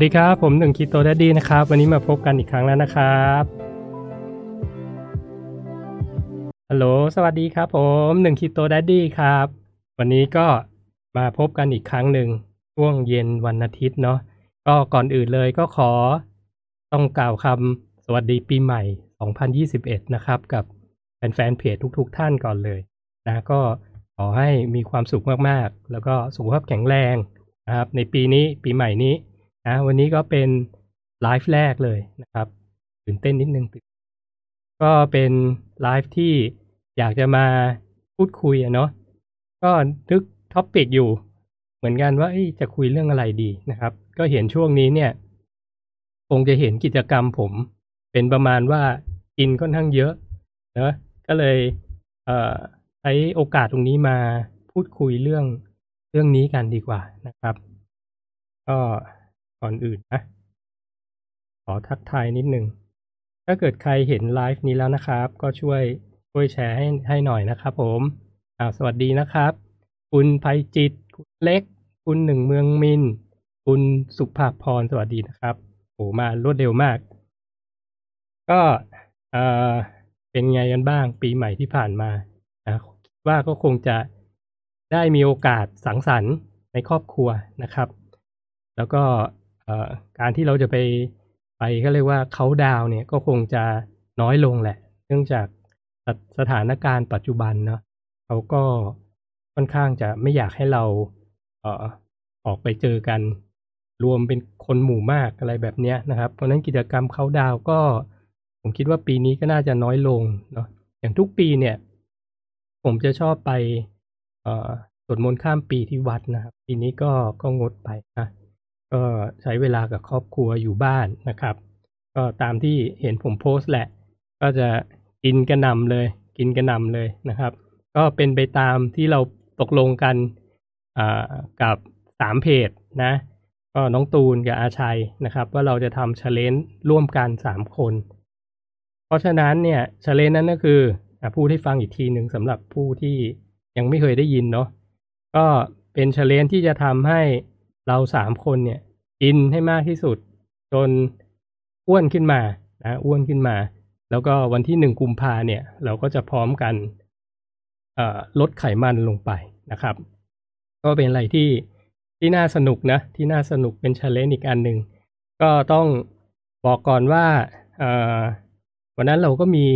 วัสดีครับ ผมหนึ่งคิโตดดดี้นะครับ วันนี้มาพบกันอีกครั้งแล้วนะครับฮัลโหลสวัสดีครับ ผมหนึ่งคิโตดดี้ครับ วันนี้ก็มาพบกันอีกครั้งหนึ่งช่วงเย็นวันอาทิตย์เนาะก็ก่อนอื่นเลยก็ขอต้องกล่าวคำสวัสดีปีใหม่ 2021 นะครับ กับแฟนๆเพจทุก ๆ ท่านก่อนเลย นะก็ขอให้มีความสุขมากๆ แล้วก็สุขภาพแข็งแรงนะครับ ในปีนี้ปีใหม่นี้ นะวันนี้ก็เป็นไลฟ์แรกเลยนะครับตื่นเต้นนิดนึงก็เป็นไลฟ์ที่อยากจะมาพูดคุยเนาะก็นึก topic อยู่ เหมือนกันว่าจะคุยเรื่องอะไรดีนะครับ ก็เห็นช่วงนี้เนี่ย คงจะเห็นกิจกรรมผม เป็นประมาณว่ากินค่อนข้างเยอะนะก็เลยเใช้โอกาสตรงนี้มาพูดคุยเรื่องเรื่องนี้กันดีกว่านะครับ ก็ ก่อนอื่นนะ ขอทักทายนิดนึง ถ้าเกิดใครเห็นไลฟ์นี้แล้วนะครับ ก็ช่วยช่วยแชร์ให้ให้หน่อยนะครับผมอ่าสวัสดีนะครับ คุณภัยจิต คุณเล็ก คุณหนึ่งเมืองมิน คุณสุภาพร สวัสดีนะครับโอ้มารวดเร็วมาก ก็เออเป็นไงกันบ้างปีใหม่ที่ผ่านมานะคิดว่าก็คงจะได้มีโอกาสสังสรรค์ในครอบครัวนะครับ แล้วก็ การที่เราจะไปไปก็เรียกว่าเขาดาวเนี่ยก็คงจะน้อยลงแหละ เนื่องจากสถานการณ์ปัจจุบันเนาะเขาก็ค่อนข้างจะไม่อยากให้เราเออออกไปเจอกัน รวมเป็นคนหมู่มากอะไรแบบนี้นะครับ เพราะนั้นกิจกรรมเขาดาวก็ ผมคิดว่าปีนี้ก็น่าจะน้อยลงเนาะอย่างทุกปีเนี่ย ผมจะชอบไป เออสวดมนต์ข้ามปีที่วัดนะครับ ปีนี้ก็ก็งดไปนะ ก็ใช้เวลากับครอบครัวอยู่บ้านนะครับ ก็ตามที่เห็นผมโพสต์แหละ ก็จะกินกระนำเลย กินกระนำเลยนะครับ ก็เป็นไปตามที่เราตกลงกันกับสามเพจนะก็น้องตูนกับอาชัยนะครับ ว่าเราจะทำ challenge ร่วมกันสามคน เพราะฉะนั้นเนี่ย challenge นั้นก็คืออพูดให้ฟังอีกทีหนึ่งสำหรับผู้ที่ยังไม่เคยได้ยินเนาะก็เป็น challenge ที่จะทำให้ เราสามคนเนี่ยกินให้มากที่สุด จนอ้วนขึ้นมานะอ้วนขึ้นมา แล้วก็วันที่หนึ่งกุมภาเนี่ย เราก็จะพร้อมกันลดไขมันลงไปนะครับ ก็เป็นอะไรที่ที่น่าสนุกนะ ที่น่าสนุกเป็นชาเลนจ์อีกอันหนึ่งก็ต้องบอกก่อนว่าวันนั้นเราก็มี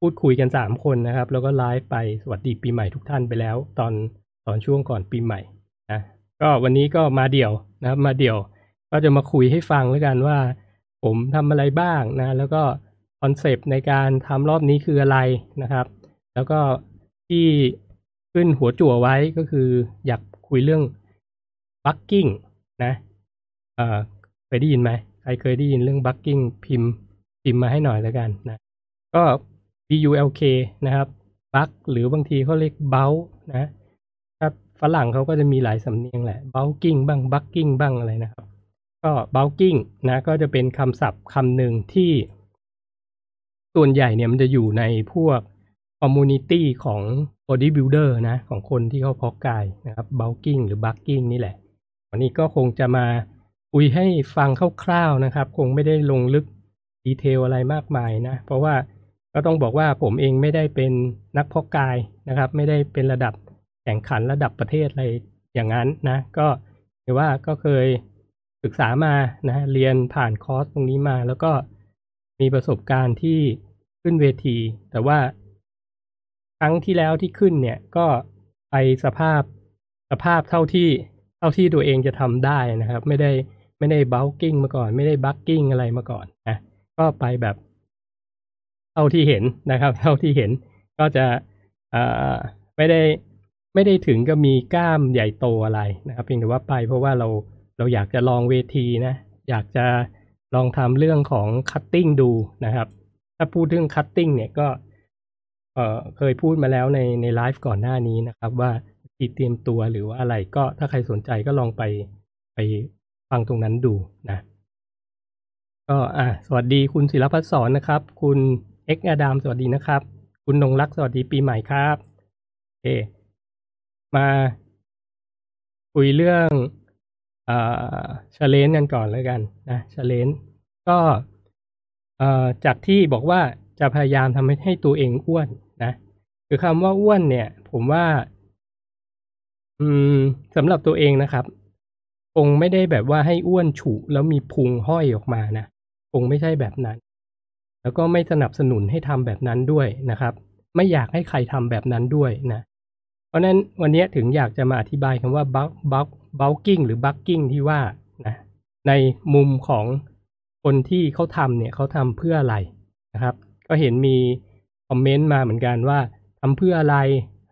พูดคุยกันสามคนนะครับ แล้วก็ไลฟ์ไปสวัสดีปีใหม่ทุกท่านไปแล้ว ตอนตอนช่วงก่อนปีใหม่นะ ก็วันนี้ก็มาเดี่ยวนะครับ มาเดี่ยว ก็จะมาคุยให้ฟังแล้วกันว่า ผมทำอะไรบ้างนะ แล้วก็คอนเซปต์ในการทำรอบนี้คืออะไรนะครับ แล้วก็ที่ขึ้นหัวจั่วไว้ก็คืออยากคุยเรื่อง bulking นะเออเคยได้ยินไหมใครเคยได้ยินเรื่อง bulking พิมพ์พิมพ์มาให้หน่อยแล้วกันนะก็ B U L K นะครับ bulk หรือบางทีเขาเรียก bulk นะ ฝรั่งเขาก็จะมีหลายสำเนียงแหละ bulking บ้าง bucking บ้างอะไรนะครับ ก็ bulking นะก็จะเป็นคำศัพท์คำหนึ่งที่ ส่วนใหญ่เนี่ยมันจะอยู่ในพวก community ของ bodybuilder นะของคนที่เขาเพาะกายนะครับ bulking หรือ bucking นี่แหละ วันนี้ก็คงจะมาคุยให้ฟังคร่าวๆนะครับ คงไม่ได้ลงลึกดีเทลอะไรมากมายนะ เพราะว่าก็ต้องบอกว่าผมเองไม่ได้เป็นนักเพาะกายนะครับ ไม่ได้เป็นระดับ แข่งขันระดับประเทศอะไรอย่างนั้นนะก็ถือว่าก็เคยศึกษามานะเรียนผ่านคอร์สตรงนี้มา แล้วก็มีประสบการณ์ที่ขึ้นเวที แต่ว่าครั้งที่แล้วที่ขึ้นเนี่ยก็ไปสภาพสภาพเท่าที่เท่าที่ตัวเองจะทำได้นะครับ ไม่ได้ไม่ได้ bulking มาก่อน ไม่ได้ bulking อะไรมาก่อนนะก็ไปแบบเท่าที่เห็นนะครับ เท่าที่เห็นก็จะไม่ได้ ไม่ได้ถึงก็มีกล้ามใหญ่โตอะไรนะครับเพียงแต่ว่าไปเพราะว่าเราเราอยากจะลองเวทีนะ อยากจะลองทำเรื่องของ cutting ดูนะครับ ถ้าพูดเรื่อง cutting เนี่ยก็เออเคยพูดมาแล้วในในไลฟ์ก่อนหน้านี้นะครับ ว่าวิธีเตรียมตัวหรือว่าอะไรก็ถ้าใครสนใจก็ลองไปไปฟังตรงนั้นดูนะก็อะสวัสดีคุณศิลพัฒน์สอนนะครับ คุณเอ็กอาดามสวัสดีนะครับ คุณนงรักสวัสดีปีใหม่ครับ โอเค มาคุยเรื่องเอ่อ challenge กันก่อนแล้วกันนะ challenge ก็เอ่อจากที่บอกว่าจะพยายามทำให้ให้ตัวเองอ้วนนะ คือคำว่าอ้วนเนี่ย ผมว่า อืมสำหรับตัวเองนะครับ คงไม่ได้แบบว่าให้อ้วนฉุแล้วมีพุงห้อยออกมานะคงไม่ใช่แบบนั้น แล้วก็ไม่สนับสนุนให้ทำแบบนั้นด้วยนะครับ ไม่อยากให้ใครทำแบบนั้นด้วยนะ ราะนั้นวันนี้ถึงอยากจะมาอธิบายคำว่า bulk bulk bulking หรือ bucking ที่ว่านะในมุมของคนที่เขาทำเนี่ยเขาทำเพื่ออะไรนะครับ ก็เห็นมีคอมเมนต์มาเหมือนกันว่าทำเพื่ออะไร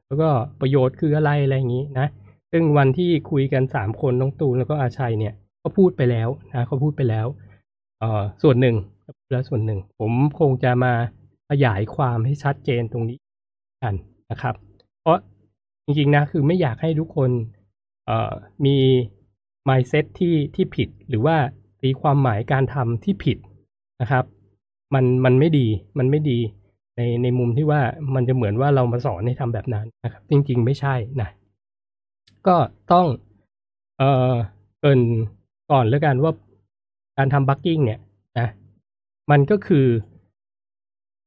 แล้วก็ประโยชน์คืออะไรอะไรอย่างนี้นะซึ่งวันที่คุยกันสามคนน้องตูนแล้วก็อาชัยเนี่ยก็พูดไปแล้วนะเขาพูดไปแล้วเอ่อส่วนหนึ่งแล้วส่วนหนึ่ง ผมคงจะมาขยายความให้ชัดเจนตรงนี้กันนะครับ จริงๆนะคือไม่อยากให้ทุกคนเอ่อมี mindset ที่ที่ผิด หรือว่าตีความหมายการทำที่ผิดนะครับ มันมันไม่ดีมันไม่ดีในในมุมที่ว่ามันจะเหมือนว่าเรามาสอนให้ทำแบบนั้นนะครับ จริง ๆ ไม่ใช่นะก็ต้องเอ่อเกริ่นก่อนแล้วกันว่าการทำ bulking เนี่ยนะมันก็คือ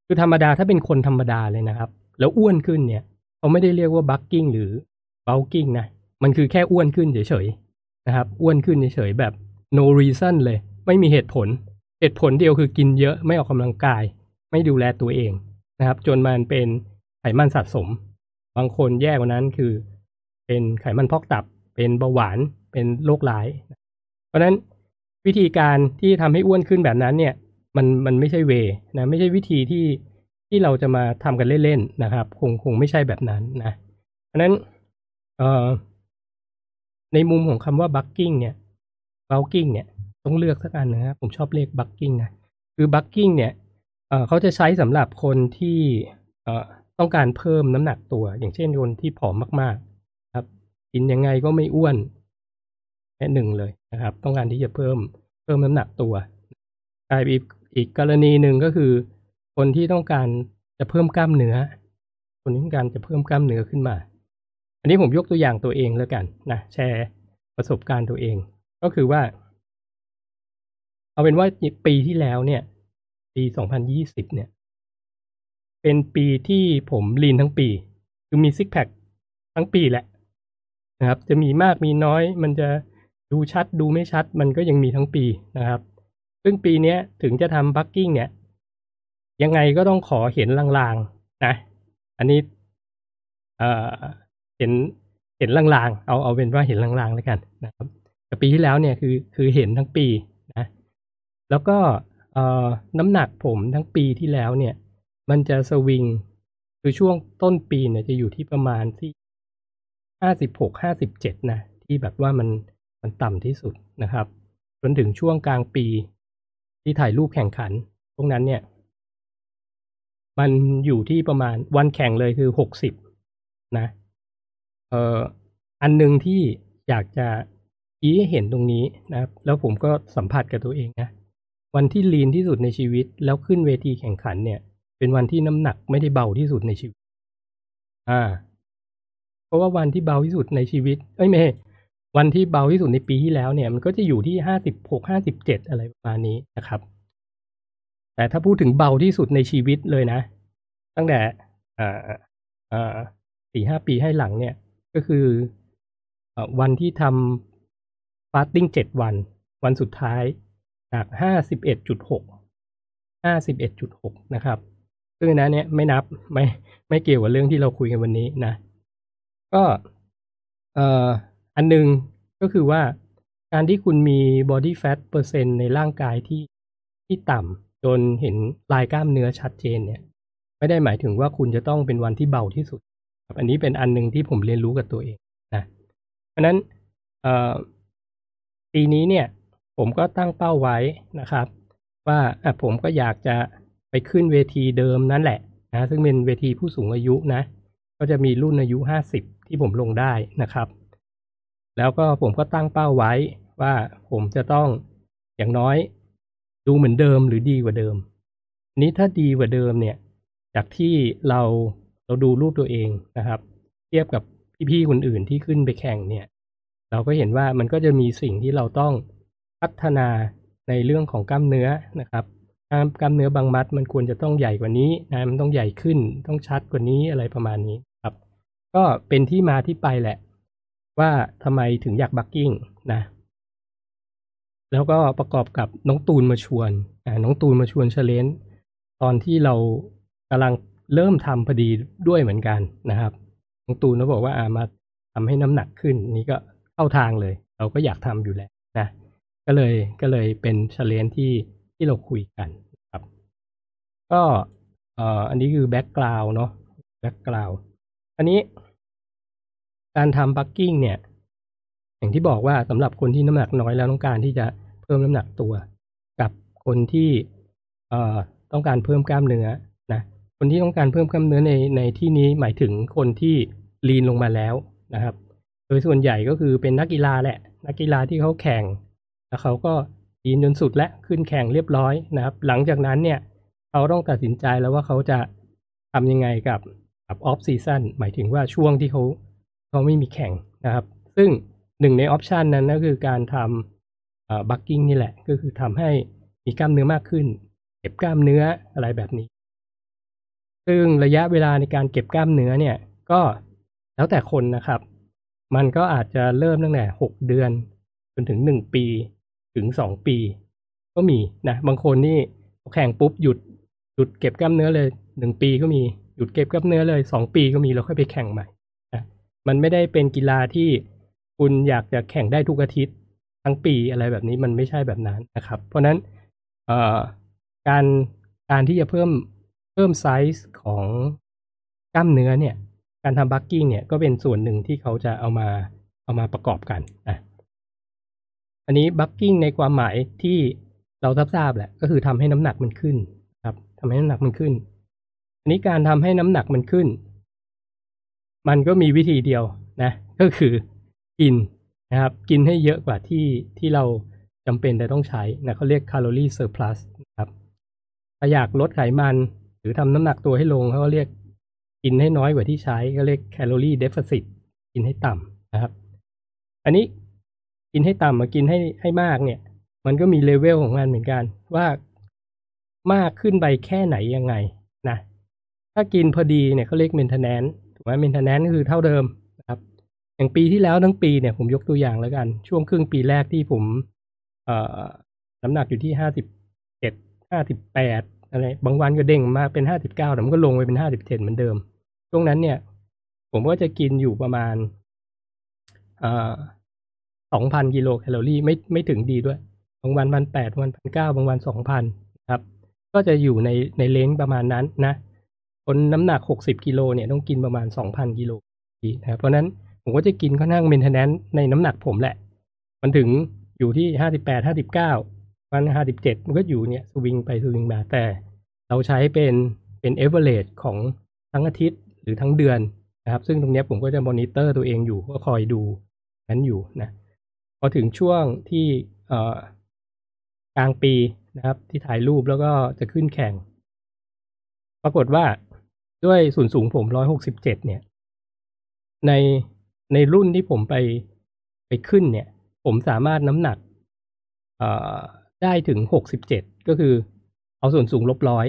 คือธรรมดาถ้าเป็นคนธรรมดาเลยนะครับ แล้วอ้วนขึ้นเนี่ย เขาไม่ได้เรียกว่า bulking หรือ bulking นะ มันคือแค่อ้วนขึ้นเฉยๆนะครับ อ้วนขึ้นเฉยๆแบบ no reason เลย ไม่มีเหตุผล เหตุผลเดียวคือกินเยอะไม่ออกกำลังกาย ไม่ดูแลตัวเองนะครับ จนมันเป็นไขมันสะสม บางคนแย่กว่านั้นคือ เป็นไขมันพอกตับ เป็นเบาหวาน เป็นโรคร้าย เพราะฉะนั้นวิธีการที่ทำให้อ้วนขึ้นแบบนั้นเนี่ย มันมันไม่ใช่ way นะไม่ใช่วิธีที่ ที่เราจะมาทำกันเล่นๆนะครับ คงคงไม่ใช่แบบนั้นนะเพราะนั้นเอ่อในมุมของคำว่า bulking เนี่ย bulking เนี่ยต้องเลือกสักอันนะครับผมชอบเรียก bulking นะคือ bulking เนี่ยเอ่อเขาจะใช้สำหรับคนที่เอ่อต้องการเพิ่มน้ำหนักตัว อย่างเช่นคนที่ผอมมากๆ ครับ กินยังไงก็ไม่อ้วนเคสหนึ่งเลยนะครับ ต้องการที่จะเพิ่มเพิ่มน้ำหนักตัวอีกอีกกรณีหนึ่งก็คือ คนที่ต้องการจะเพิ่มกล้ามเนื้อ คนที่ต้องการจะเพิ่มกล้ามเนื้อขึ้นมา อันนี้ผมยกตัวอย่างตัวเองแล้วกันนะแชร์ประสบการณ์ตัวเอง ก็คือว่า เอาเป็นว่าปีที่แล้วเนี่ย ปี 2020 เนี่ย เป็นปีที่ผมลีนทั้งปี คือมีซิกแพคทั้งปีแหละนะครับ จะมีมากมีน้อย มันจะดูชัดดูไม่ชัด มันก็ยังมีทั้งปีนะครับ ซึ่งปีนี้ถึงจะทำบัคกิ้งเนี่ย ยังไงก็ต้องขอเห็นลางๆนะ อันนี้เอ่อเห็นเห็นลางๆ เอาเอาเป็นว่าเห็นลางๆแล้วกันนะครับแต่ปีที่แล้วเนี่ยคือคือเห็นทั้งปีนะ แล้วก็เอ่อน้ำหนักผมทั้งปีที่แล้วเนี่ย มันจะสวิงคือช่วงต้นปีเนี่ยจะอยู่ที่ประมาณที่ห้าสิบหกห้าสิบเจ็ดนะที่แบบว่ามันมันต่ำที่สุดนะครับ จนถึงช่วงกลางปีที่ถ่ายรูปแข่งขัน พวกนั้นเนี่ย มันอยู่ที่ประมาณวันแข่งเลยคือหกสิบนะเอ่ออันหนึ่งที่อยากจะชี้ให้เห็นตรงนี้นะครับ แล้วผมก็สัมผัสกับตัวเองนะวันที่ลีนที่สุดในชีวิตแล้วขึ้นเวทีแข่งขันเนี่ย เป็นวันที่น้ำหนักไม่ได้เบาที่สุดในชีวิต อ่า เพราะว่าวันที่เบาที่สุดในชีวิต เอ้ยไม่วันที่เบาที่สุดในปีที่แล้วเนี่ย มันก็จะอยู่ที่ห้าสิบหกห้าสิบเจ็ดอะไรประมาณนี้นะครับ แต่ถ้าพูดถึงเบาที่สุดในชีวิตเลยนะ ตั้งแต่สี่ห้าปีให้หลังเนี่ย ก็คืออวันที่ทำฟาสติ้งเจ็ดวัน วันสุดท้ายจากห้าสิบเอ็ดจุดหกห้าสิบเอ็ดจุดหกนะครับซึ่งนะเนี่ยไม่นับไม่ไม่เกี่ยวกับเรื่องที่เราคุยกันวันนี้นะ ก็เอ่ออันหนึ่งก็คือว่าการที่คุณมี body fat เปอร์เซ็นต์ในร่างกายที่ที่ต่ำ จนเห็นลายกล้ามเนื้อชัดเจนเนี่ย ไม่ได้หมายถึงว่าคุณจะต้องเป็นวันที่เบาที่สุดอันนี้เป็นอันหนึ่งที่ผมเรียนรู้กับตัวเองนะเพราะนั้นปีนี้เนี่ย ผมก็ตั้งเป้าไว้นะครับ ว่าอะผมก็อยากจะไปขึ้นเวทีเดิมนั่นแหละนะซึ่งเป็นเวทีผู้สูงอายุนะ ก็จะมีรุ่นอายุห้าสิบที่ผมลงได้นะครับ แล้วก็ผมก็ตั้งเป้าไว้ว่าผมจะต้องอย่างน้อย ดูเหมือนเดิมหรือดีกว่าเดิม นี้ถ้าดีกว่าเดิมเนี่ย จากที่เราเราดูรูปตัวเองนะครับ เทียบกับพี่ๆคนอื่นที่ขึ้นไปแข่งเนี่ย เราก็เห็นว่ามันก็จะมีสิ่งที่เราต้องพัฒนาในเรื่องของกล้ามเนื้อนะครับกล้ามกล้ามเนื้อบางมัดมันควรจะต้องใหญ่กว่านี้นะมันต้องใหญ่ขึ้นต้องชัดกว่านี้อะไรประมาณนี้ครับ ก็เป็นที่มาที่ไปแหละ ว่าทำไมถึงอยากบักกิ้งนะ แล้วก็ประกอบกับน้องตูนมาชวนอ่าน้องตูนมาชวนเชลเลนตอนที่เรากำลังเริ่มทำพอดีด้วยเหมือนกันนะครับ น้องตูนเขาบอกว่าอ่ามาทำให้น้ำหนักขึ้นนี่ก็เข้าทางเลย เราก็อยากทำอยู่แล้วนะก็เลยก็เลยเป็นเชลเลนที่ที่เราคุยกันครับ ก็เอ่ออันนี้คือ background เนาะ background อันนี้การทำ bulking เนี่ย อย่างที่บอกว่าสำหรับคนที่น้ำหนักน้อยแล้วต้องการที่จะเพิ่มน้ำหนักตัว กับคนที่เอ่อต้องการเพิ่มกล้ามเนื้อนะคนที่ต้องการเพิ่มกล้ามเนื้อในในที่นี้หมายถึงคนที่ lean ลงมาแล้วนะครับ โดยส่วนใหญ่ก็คือเป็นนักกีฬาแหละ นักกีฬาที่เขาแข่ง แล้วเขาก็ lean จนสุดและขึ้นแข่งเรียบร้อยนะครับ หลังจากนั้นเนี่ยเขาต้องตัดสินใจแล้วว่าเขาจะทำยังไงกับกับ off season หมายถึงว่าช่วงที่เขาเขาไม่มีแข่งนะครับ ซึ่ง หนึ่งใน option นั้นก็คือการทำ bulking นี่แหละ ก็คือทำให้มีกล้ามเนื้อมากขึ้น เก็บกล้ามเนื้ออะไรแบบนี้ ซึ่งระยะเวลาในการเก็บกล้ามเนื้อเนี่ยก็แล้วแต่คนนะครับ มันก็อาจจะเริ่มตั้งแต่หกเดือน จนถึงหนึ่งปีถึงสองปี ก็มีนะบางคนนี่แข่งปุ๊บหยุดหยุดเก็บกล้ามเนื้อเลยหนึ่งปีก็มีหยุดเก็บกล้ามเนื้อเลยสองปีก็มีแล้วค่อยไปแข่งใหม่นะมันไม่ได้เป็นกีฬาที่ คุณอยากจะแข่งได้ทุกอาทิตย์ทั้งปีอะไรแบบนี้มันไม่ใช่แบบนั้นนะครับ เพราะนั้นการการที่จะเพิ่มเพิ่มไซส์ของกล้ามเนื้อเนี่ย การทำ bulking เนี่ยก็เป็นส่วนหนึ่งที่เขาจะเอามาเอามาประกอบกันนะอันนี้ bulking ในความหมายที่เราทราบๆแหละก็คือทำให้น้ำหนักมันขึ้นครับทำให้น้ำหนักมันขึ้น อันนี้การทำให้น้ำหนักมันขึ้น มันก็มีวิธีเดียวนะ ก็คือ กินนะครับ กินให้เยอะกว่าที่ที่เราจำเป็นแต่ต้องใช้นะเขาเรียก calorie surplus นะครับถ้าอยากลดไขมัน หรือทำน้ำหนักตัวให้ลงเขาก็เรียกกินให้น้อยกว่าที่ใช้ก็เรียก calorie deficit กินให้ต่ำนะครับ อันนี้กินให้ต่ำมากินให้ให้มากเนี่ย มันก็มีเลเวลของมันเหมือนกัน ว่ามากขึ้นไปแค่ไหนยังไงนะถ้ากินพอดีเนี่ยเขาเรียก maintenance ถูกไหม maintenance ก็คือเท่าเดิม อย่างปีที่แล้วทั้งปีเนี่ยผมยกตัวอย่างแล้วกัน ช่วงครึ่งปีแรกที่ผม เอ่อน้ำหนักอยู่ที่ห้าสิบเจ็ดห้าสิบแปดอะไรบางวันก็เด้งมาเป็นห้าสิบเก้าแต่มันก็ลงไปเป็นห้าสิบเจ็ดเหมือนเดิม ช่วงนั้นเนี่ย ผมก็จะกินอยู่ประมาณเอสองพันกิโลแคลอรี่ไม่ไม่ถึงดีด้วย บางวันพันแปดวันพันเก้าบางวันสองพันครับ ก็จะอยู่ในในเลนประมาณนั้นนะคนน้ำหนักหกสิบกิโลเนี่ยต้องกินประมาณสองพันกิโลนะครับเพราะนั้น ผมก็จะกินค่อนข้าง maintenance ในน้ำหนักผมแหละ มันถึงอยู่ที่ห้าสิบแปดห้าสิบเก้าบางวันห้าสิบเจ็ดมันก็อยู่เนี่ยสวิงไปสวิงมาแต่เราใช้เป็นเป็นเอเวอเรจของทั้งอาทิตย์หรือทั้งเดือนนะครับ ซึ่งตรงนี้ผมก็จะมอนิเตอร์ตัวเองอยู่ก็คอยดูนั้นอยู่นะพอถึงช่วงที่เอกลางปีนะครับ ที่ถ่ายรูปแล้วก็จะขึ้นแข่ง ปรากฏว่าด้วยส่วนสูงผมร้อยหกสิบเจ็ดเนี่ย ใน ในรุ่นที่ผมไปไปขึ้นเนี่ย ผมสามารถน้ำหนักได้ถึงหกสิบเจ็ดก็คือ เอาส่วนสูงลบร้อย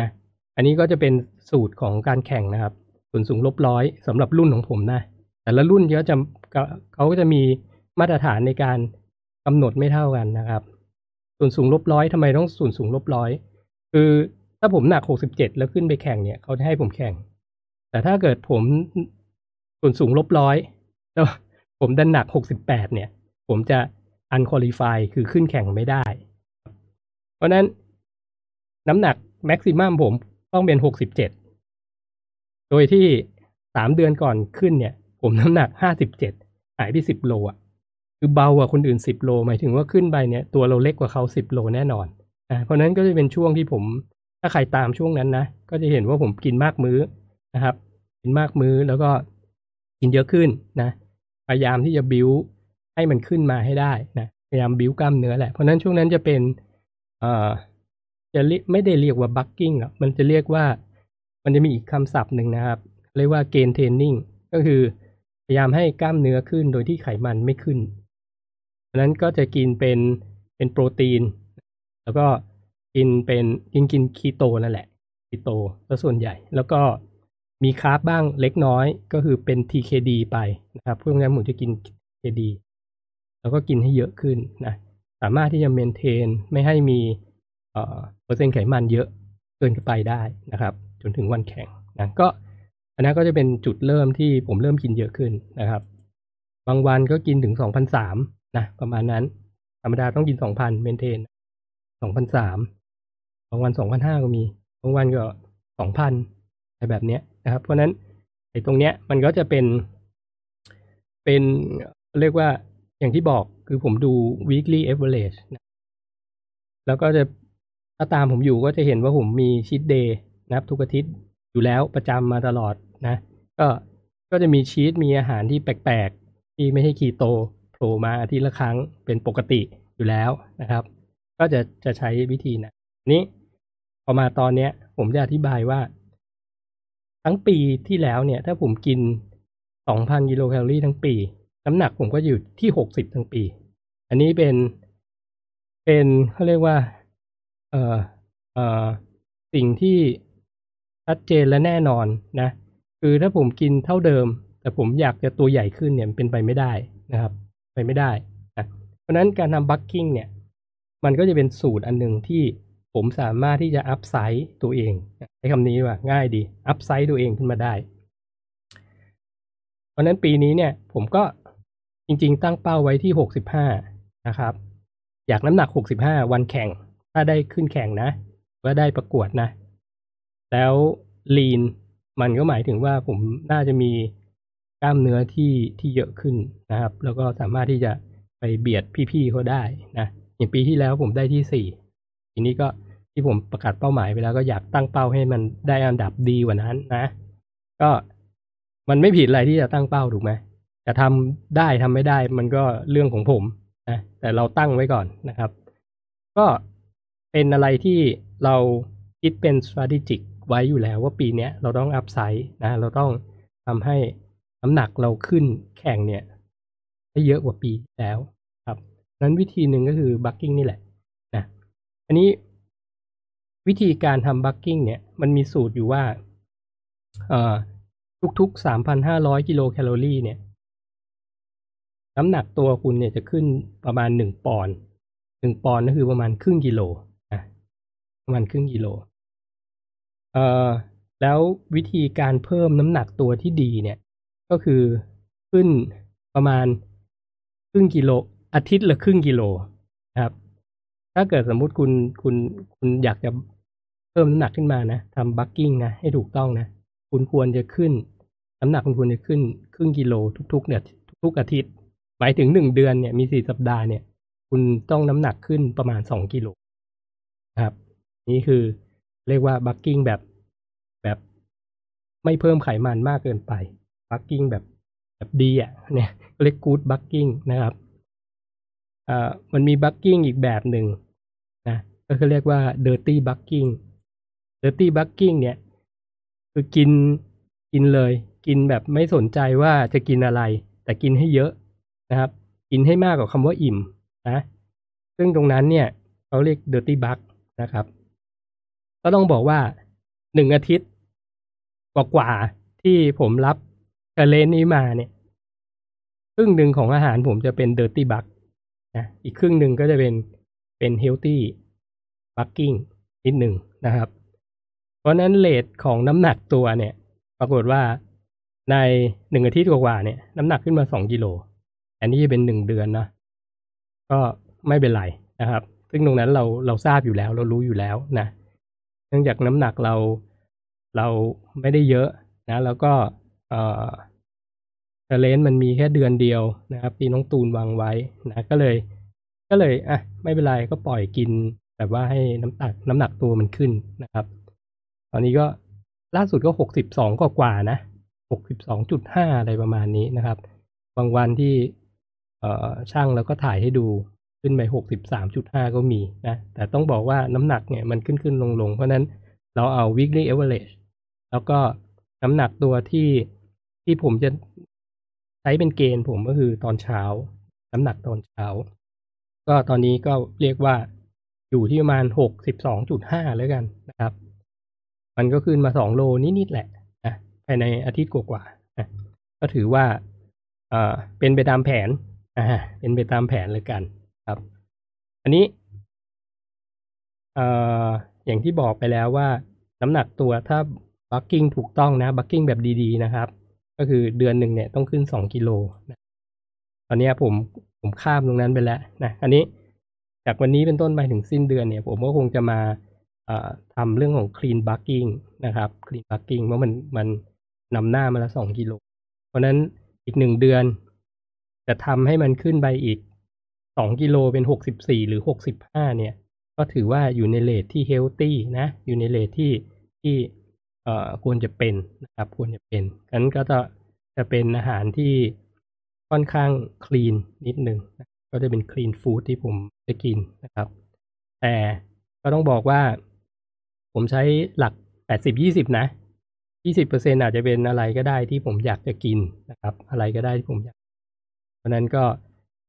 นะ อันนี้ก็จะเป็นสูตรของการแข่งนะครับ ส่วนสูงลบร้อยสำหรับรุ่นของผมนะ แต่ละรุ่นเขาจะเขาก็จะมีมาตรฐานในการกำหนดไม่เท่ากันนะครับ ส่วนสูงลบร้อยทำไมต้องส่วนสูงลบร้อยคือถ้าผมหนักหกสิบเจ็ดแล้วขึ้นไปแข่งเนี่ยเขาจะให้ผมแข่ง แต่ถ้าเกิดผม ส่วนสูงลบร้อยแล้วผมดันหนักหกสิบแปดเนี่ย ผมจะอันคอลี่ฟายคือขึ้นแข่งไม่ได้ เพราะนั้นน้ำหนักแม็กซิมัมผมต้องเป็นหกสิบเจ็ดโดยที่สามเดือนก่อนขึ้นเนี่ย ผมน้ำหนักห้าสิบเจ็ดหายไปสิบโลอะคือเบากว่าคนอื่นสิบโลหมายถึงว่าขึ้นไปเนี่ยตัวเราเล็กกว่าเขาสิบโลแน่นอนอ่าเพราะนั้นก็จะเป็นช่วงที่ผม ถ้าใครตามช่วงนั้นนะ ก็จะเห็นว่าผมกินมากมื้อนะครับ กินมากมื้อแล้วก็ กินเยอะขึ้นนะพยายามที่จะบิ้วให้มันขึ้นมาให้ได้นะพยายามบิ้วกล้ามเนื้อแหละเพราะนั้นช่วงนั้นจะเป็นเอ่อจะไม่ได้เรียกว่าบักกิ้งหรอกมันจะเรียกว่า มันจะมีอีกคำศัพท์หนึ่งนะครับ เรียกว่าเกณฑ์เทรนนิ่งก็คือพยายามให้กล้ามเนื้อขึ้นโดยที่ไขมันไม่ขึ้นดังนั้นก็จะกินเป็นเป็นโปรตีน แล้วก็กินเป็นกินกินคีโตนั่นแหละคีโตก็ส่วนใหญ่ แล้วก็ มีคาร์บบ้างเล็กน้อยก็คือเป็น TKD ไปนะครับพวกนั้นผมจะกิน TKD แล้วก็กินให้เยอะขึ้นนะสามารถที่จะเมนเทนไม่ให้มีเอ่อเปอร์เซ็นต์ไขมันเยอะเกินไปได้นะครับ จนถึงวันแข่งนะก็อันนั้นก็จะเป็นจุดเริ่มที่ผมเริ่มกินเยอะขึ้นนะครับ บางวันก็กินถึงสองพันสามนะประมาณนั้น ธรรมดาต้องกินสองพันเมนเทนสองพันสามบางวันสองพันห้าก็มี บางวันก็สองพันอะไรแบบเนี้ย นะครับ เพราะนั้นไอ้ตรงเนี้ยมันก็จะเป็น เป็นเรียกว่าอย่างที่บอกคือผมดู weekly average นะแล้วก็จะถ้าตามผมอยู่ก็จะเห็นว่าผมมีชีตเดย์นะครับทุกอาทิตย์อยู่แล้วประจำมาตลอดนะ ก็ก็จะมีชีตมีอาหารที่แปลกๆ ที่ไม่ใช่คีโตโผล่มาอาทิตย์ละครั้งเป็นปกติอยู่แล้วนะครับ ก็จะจะใช้วิธีนะนี้พอมาตอนเนี้ย ผมจะอธิบายว่า ทั้งปีที่แล้วเนี่ย ถ้าผมกิน 2,000กิโลแคลอรี่ทั้งปี น้ำหนักผมก็อยู่ที่ 60 ทั้งปี อันนี้เป็นเป็นเขาเรียกว่า เอ่อเอ่อสิ่งที่ชัดเจนและแน่นอนนะ คือถ้าผมกินเท่าเดิม แต่ผมอยากจะตัวใหญ่ขึ้นเนี่ยเป็นไปไม่ได้นะครับ ไปไม่ได้นะเพราะฉะนั้นการทำบัคกิ้งเนี่ย มันก็จะเป็นสูตรอันหนึ่งที่ ผมสามารถที่จะอัพไซด์ตัวเองใช้คำนี้ว่าง่ายดีอัพไซด์ตัวเองขึ้นมาได้ เพราะนั้นปีนี้เนี่ย ผมก็จริง ๆ ตั้งเป้าไว้ที่หกสิบห้านะครับ อยากน้ำหนักหกสิบห้าวันแข่ง ถ้าได้ขึ้นแข่งนะว่าได้ประกวดนะ แล้วลีนมันก็หมายถึงว่าผมน่าจะมีกล้ามเนื้อที่ที่เยอะขึ้นนะครับ แล้วก็สามารถที่จะไปเบียดพี่ๆเขาได้นะอย่างปีที่แล้วผมได้ที่สี่ทีนี้ก็ ที่ผมประกาศเป้าหมายไปแล้วก็อยากตั้งเป้าให้มันได้อันดับดีกว่านั้นนะ ก็มันไม่ผิดอะไรที่จะตั้งเป้าถูกไหมจะทำได้ทำไม่ได้มันก็เรื่องของผมนะแต่เราตั้งไว้ก่อนนะครับ ก็เป็นอะไรที่เราคิดเป็น strategic ไว้อยู่แล้วว่าปีนี้เราต้องอัพไซด์นะ เราต้องทำให้น้ำหนักเราขึ้นแข่งเนี่ยได้เยอะกว่าปีที่แล้วครับ นั้นวิธีหนึ่งก็คือ bulking นี่แหละนะอันนี้ วิธีการทำ bulking เนี่ยมันมีสูตรอยู่ว่าเอ่อทุกๆ 3,500 กิโลแคลอรี่เนี่ย น้ำหนักตัวคุณเนี่ยจะขึ้นประมาณ 1 ปอนด์1ปอนด์ก็คือประมาณครึ่งกิโลนะประมาณครึ่งกิโลเอ่อแล้ววิธีการเพิ่มน้ำหนักตัวที่ดีเนี่ย ก็คือขึ้นประมาณครึ่งกิโล อาทิตย์ละครึ่งกิโลนะครับ ถ้าเกิดสมมุติคุณคุณคุณอยากจะ พิ่มน้ำหนักขึ้นมานะทำบัคกิ้งนะให้ถูกต้องนะคุณควรจะขึ้น น้ำหนักคุณควรจะขึ้นครึ่งกิโลทุกๆเนี่ยทุกๆอาทิตย์ หมายถึงหนึ่งเดือนเนี่ยมีสี่สัปดาห์เนี่ย คุณต้องน้ำหนักขึ้นประมาณสองกิโลนะครับ นี่คือเรียกว่า bulking แบบแบบไม่เพิ่มไขมันมากเกินไป bulking แบบแบบดีอะเนี่ยเรียก good bulking นะครับอ่ามันมี bulking อีกแบบหนึ่งนะก็คือเรียกว่า dirty bucking dirty bucking เนี่ย คือกินกินเลย กินแบบไม่สนใจว่าจะกินอะไร แต่กินให้เยอะนะครับ กินให้มากกว่าคำว่าอิ่มนะ ซึ่งตรงนั้นเนี่ยเขาเรียก dirty buck นะครับ ก็ต้องบอกว่าหนึ่งอาทิตย์กว่าๆที่ผมรับเเลนนี้มาเนี่ยครึ่งหนึ่งของอาหารผมจะเป็น dirty buck นะอีกครึ่งหนึ่งก็จะเป็นเป็น healthy bucking นิดหนึ่งนะครับ ราะนั้นเลทของน้ำหนักตัวเนี่ย ปรากฏว่าในหนึ่งอาทิตย์กว่าเนี่ย น้ำหนักขึ้นมาสองกิโล อันนี้จะเป็นหนึ่งเดือนนะก็ไม่เป็นไรนะครับ ซึ่งตรงนั้นเราเราทราบอยู่แล้ว เรารู้อยู่แล้วนะ เนื่องจากน้ำหนักเราเราไม่ได้เยอะนะ แล้วก็เอ่อเลนมันมีแค่เดือนเดียวนะครับที่น้องตูนวางไว้นะก็เลย ก็เลยอะไม่เป็นไรก็ปล่อยกินแบบว่าให้น้ำหนักน้ำหนักตัวมันขึ้นนะครับ อนนี้ก็ล่าสุดก็หกสิบสองกว่านะหกสิบสองจุดห้าอะไรประมาณนี้นะครับ บางวันที่เอ่อช่างแล้วก็ถ่ายให้ดูขึ้นไปหกสิบสามจุดห้าก็มีนะ แต่ต้องบอกว่าน้ำหนักเนี่ยมันขึ้นขึ้นลงลงเพราะนั้นเราเอา weekly average แล้วก็น้ำหนักตัวที่ที่ผมจะใช้เป็นเกณฑ์ผมก็คือตอนเช้า น้ำหนักตอนเช้า ก็ตอนนี้ก็เรียกว่าอยู่ที่ประมาณหกสิบสองจุดห้าแล้วกันนะครับ มันก็ขึ้นมาสองโลนิดๆแหละนะภายในอาทิตย์กว่าๆนะก็ถือว่าเอ่อเป็นไปตามแผนอ่าเป็นไปตามแผนแล้วกันครับ อันนี้เอ่ออย่างที่บอกไปแล้วว่า น้ำหนักตัวถ้า bulking ถูกต้องนะ bulking แบบดีๆนะครับ ก็คือเดือนหนึ่งเนี่ยต้องขึ้นสองกิโลนะตอนนี้ผมผมข้ามตรงนั้นไปแล้วนะอันนี้จากวันนี้เป็นต้นไปถึงสิ้นเดือนเนี่ย ผมก็คงจะมา ทำเรื่องของ clean bucking นะครับ clean bucking เพราะมันมันนำหน้ามาละสองกิโล เพราะนั้นอีกหนึ่งเดือน จะทำให้มันขึ้นไปอีกสองกิโลเป็นหกสิบสี่หรือหกสิบห้าเนี่ย ก็ถือว่าอยู่ในเลทที่เฮลตี้นะ อยู่ในเลทที่ที่เอ่อควรจะเป็นนะครับควรจะเป็นงั้นก็จะจะเป็นอาหารที่ค่อนข้างคลีนนิดนึงก็จะเป็นคลีนฟู้ดที่ผมจะกินนะครับ แต่ก็ต้องบอกว่า ผมใช้หลักแปดสิบยี่สิบนะยี่สิบเปอาจจะเป็นอะไรก็ได้ที่ผมอยากจะกินนะครับ อะไรก็ได้ที่ผมอยาก เพราะนั้นก็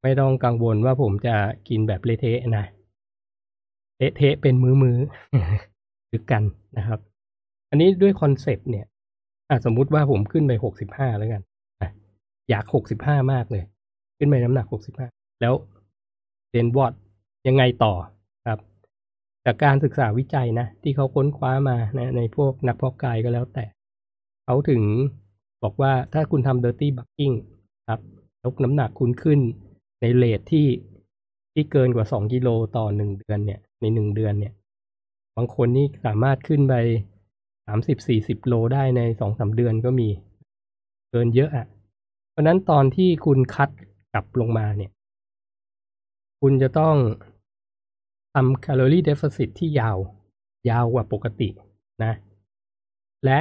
ไม่ต้องกังวลว่าผมจะกินแบบเละเทะนะ เละเทะเป็นมือมือหรือกันนะครับ อันนี้ด้วยคอนเซปต์เนี่ยสมมุติว่าผมขึ้นไปหกสิบห้าแล้วกันอยากหกสิบห้ามากเลย ขึ้นไปน้ำหนักหกสิบห้าแล้วเดนวอดยังไงต่อครับ จากการศึกษาวิจัยนะ ที่เขาค้นคว้ามานะในพวกนักเพาะกายก็แล้วแต่ เขาถึงบอกว่าถ้าคุณทำ dirty bucking ครับยกน้ำหนักคุณขึ้นในเลทที่ที่เกินกว่าสองกิโลต่อหนึ่งเดือนเนี่ย ในหนึ่งเดือนเนี่ย บางคนนี่สามารถขึ้นไปสามสิบสี่สิบโลได้ในสองสาเดือนก็มี เกินเยอะอะ่ะ เพราะนั้นตอนที่คุณคัดกลับลงมาเนี่ย คุณจะต้อง ทำแคลอรี่เดฟเฟ c ตที่ยาว ยาวกว่าปกตินะ และ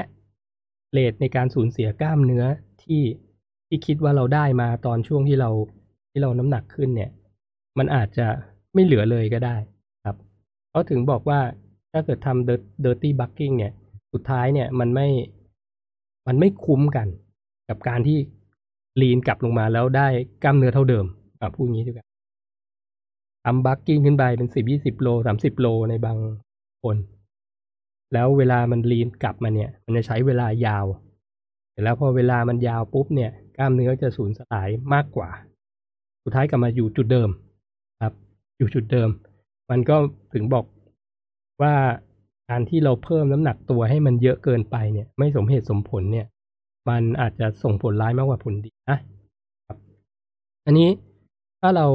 เลทในการสูญเสียกล้ามเนื้อที่ที่คิดว่าเราได้มาตอนช่วงที่เราที่เราน้ำหนักขึ้นเนี่ย มันอาจจะไม่เหลือเลยก็ได้ครับเขาถึงบอกว่าถ้าเกิดทำ dirty bucking เนี่ย สุดท้ายเนี่ยมันไม่มันไม่คุ้มกัน กับการที่ลีนกลับลงมาแล้วได้กล้ามเนื้อเท่าเดิมอะพูดงี้ดีกว่า ทำบัคกิ้งขึ้นไปเป็นสิบยี่สิบโลสามสิบโลในบางคน แล้วเวลามันลีนกลับมาเนี่ย มันจะใช้เวลายาวแต่แล้วพอเวลามันยาวปุ๊บเนี่ย กล้ามเนื้อจะสูญสลายมากกว่า สุดท้ายกลับมาอยู่จุดเดิมครับ อยู่จุดเดิม มันก็ถึงบอกว่าการที่เราเพิ่มน้ำหนักตัวให้มันเยอะเกินไปเนี่ย ไม่สมเหตุสมผลเนี่ย มันอาจจะส่งผลร้ายมากกว่าผลดีนะครับ อันนี้ถ้าเรา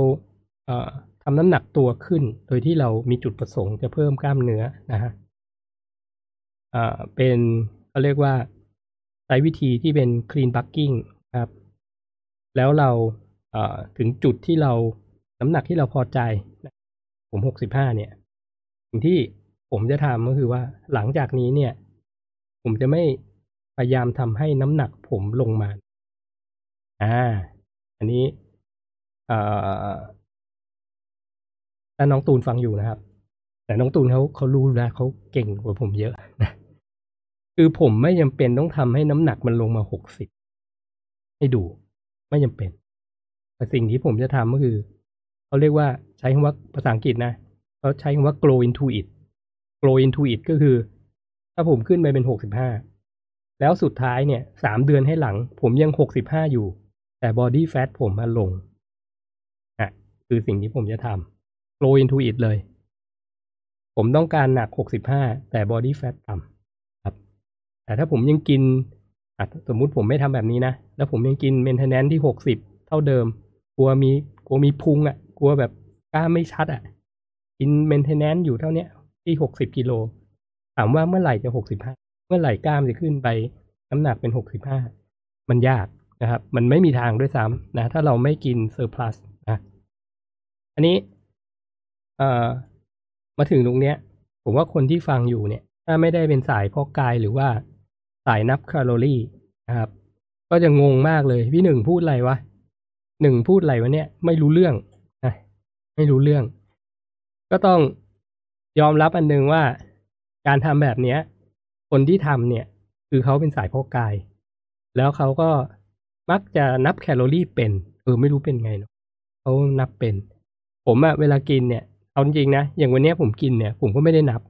เอ่อ ทำน้ำหนักตัวขึ้น โดยที่เรามีจุดประสงค์จะเพิ่มกล้ามเนื้อนะฮะเป็นเขาเรียกว่าใช้วิธีที่เป็น clean bucking ครับ แล้วเราถึงจุดที่เราน้ำหนักที่เราพอใจ ผมหกสิบห้าเนี่ย สิ่งที่ผมจะทำก็คือว่าหลังจากนี้เนี่ย ผมจะไม่พยายามทำให้น้ำหนักผมลงมา อ่า อันนี้ เอ่อ ถ้าน้องตูนฟังอยู่นะครับ แต่น้องตูนเขาเขารู้นะเขาเก่งกว่าผมเยอะนะคือผมไม่จำเป็นต้องทำให้น้ำหนักมันลงมาหกสิบให้ดู ไม่จำเป็น แต่สิ่งที่ผมจะทำก็คือเขาเรียกว่าใช้คำว่าภาษาอังกฤษนะเขาใช้คำว่า grow into it grow into it ก็คือ ถ้าผมขึ้นไปเป็นหกสิบห้าแล้วสุดท้ายเนี่ยสามเดือนให้หลัง ผมยังหกสิบห้าอยู่ แต่ body fat ผมมาลงอะคือสิ่งที่ผมจะทำ grow into it เลย ผมต้องการหนักหกสิบห้าแต่ body fat ต่ำครับ แต่ถ้าผมยังกิน สมมุติผมไม่ทำแบบนี้นะ แล้วผมยังกิน maintenance ที่หกสิบเท่าเดิม กลัวมี กลัวมีพุงอะ่ะ กลัวแบบกล้าไม่ชัดอะ่ะ กิน maintenance อยู่เท่าเนี้ยที่หกสิบกิโล ถามว่าเมื่อไหร่จะหกสิบห้าเมื่อไหร่กล้ามจะขึ้นไปน้ำหนักเป็นหกสิบห้ามันยากนะครับ มันไม่มีทางด้วยซ้ำนะ ถ้าเราไม่กินเซอร์พลัสนะ อันนี้ เอ่อมาถึงตรงเนี้ย ผมว่าคนที่ฟังอยู่เนี่ย ถ้าไม่ได้เป็นสายพอกกายหรือว่าสายนับแคลอรี่นะครับ ก็จะงงมากเลยพี่หนึ่งพูดอะไรวะหนึ่งพูดอะไรวะเนี่ย ไม่รู้เรื่องนะไม่รู้เรื่อง ก็ต้องยอมรับอันหนึ่งว่าการทำแบบเนี้ย คนที่ทำเนี่ย คือเขาเป็นสายพอกกาย แล้วเขาก็มักจะนับแคลอรี่เป็น เออไม่รู้เป็นไงเนาะเขานับเป็น ผมอะเวลากินเนี่ย เอาจริงนะ อย่างวันนี้ผมกินเนี่ย ผมก็ไม่ได้นับ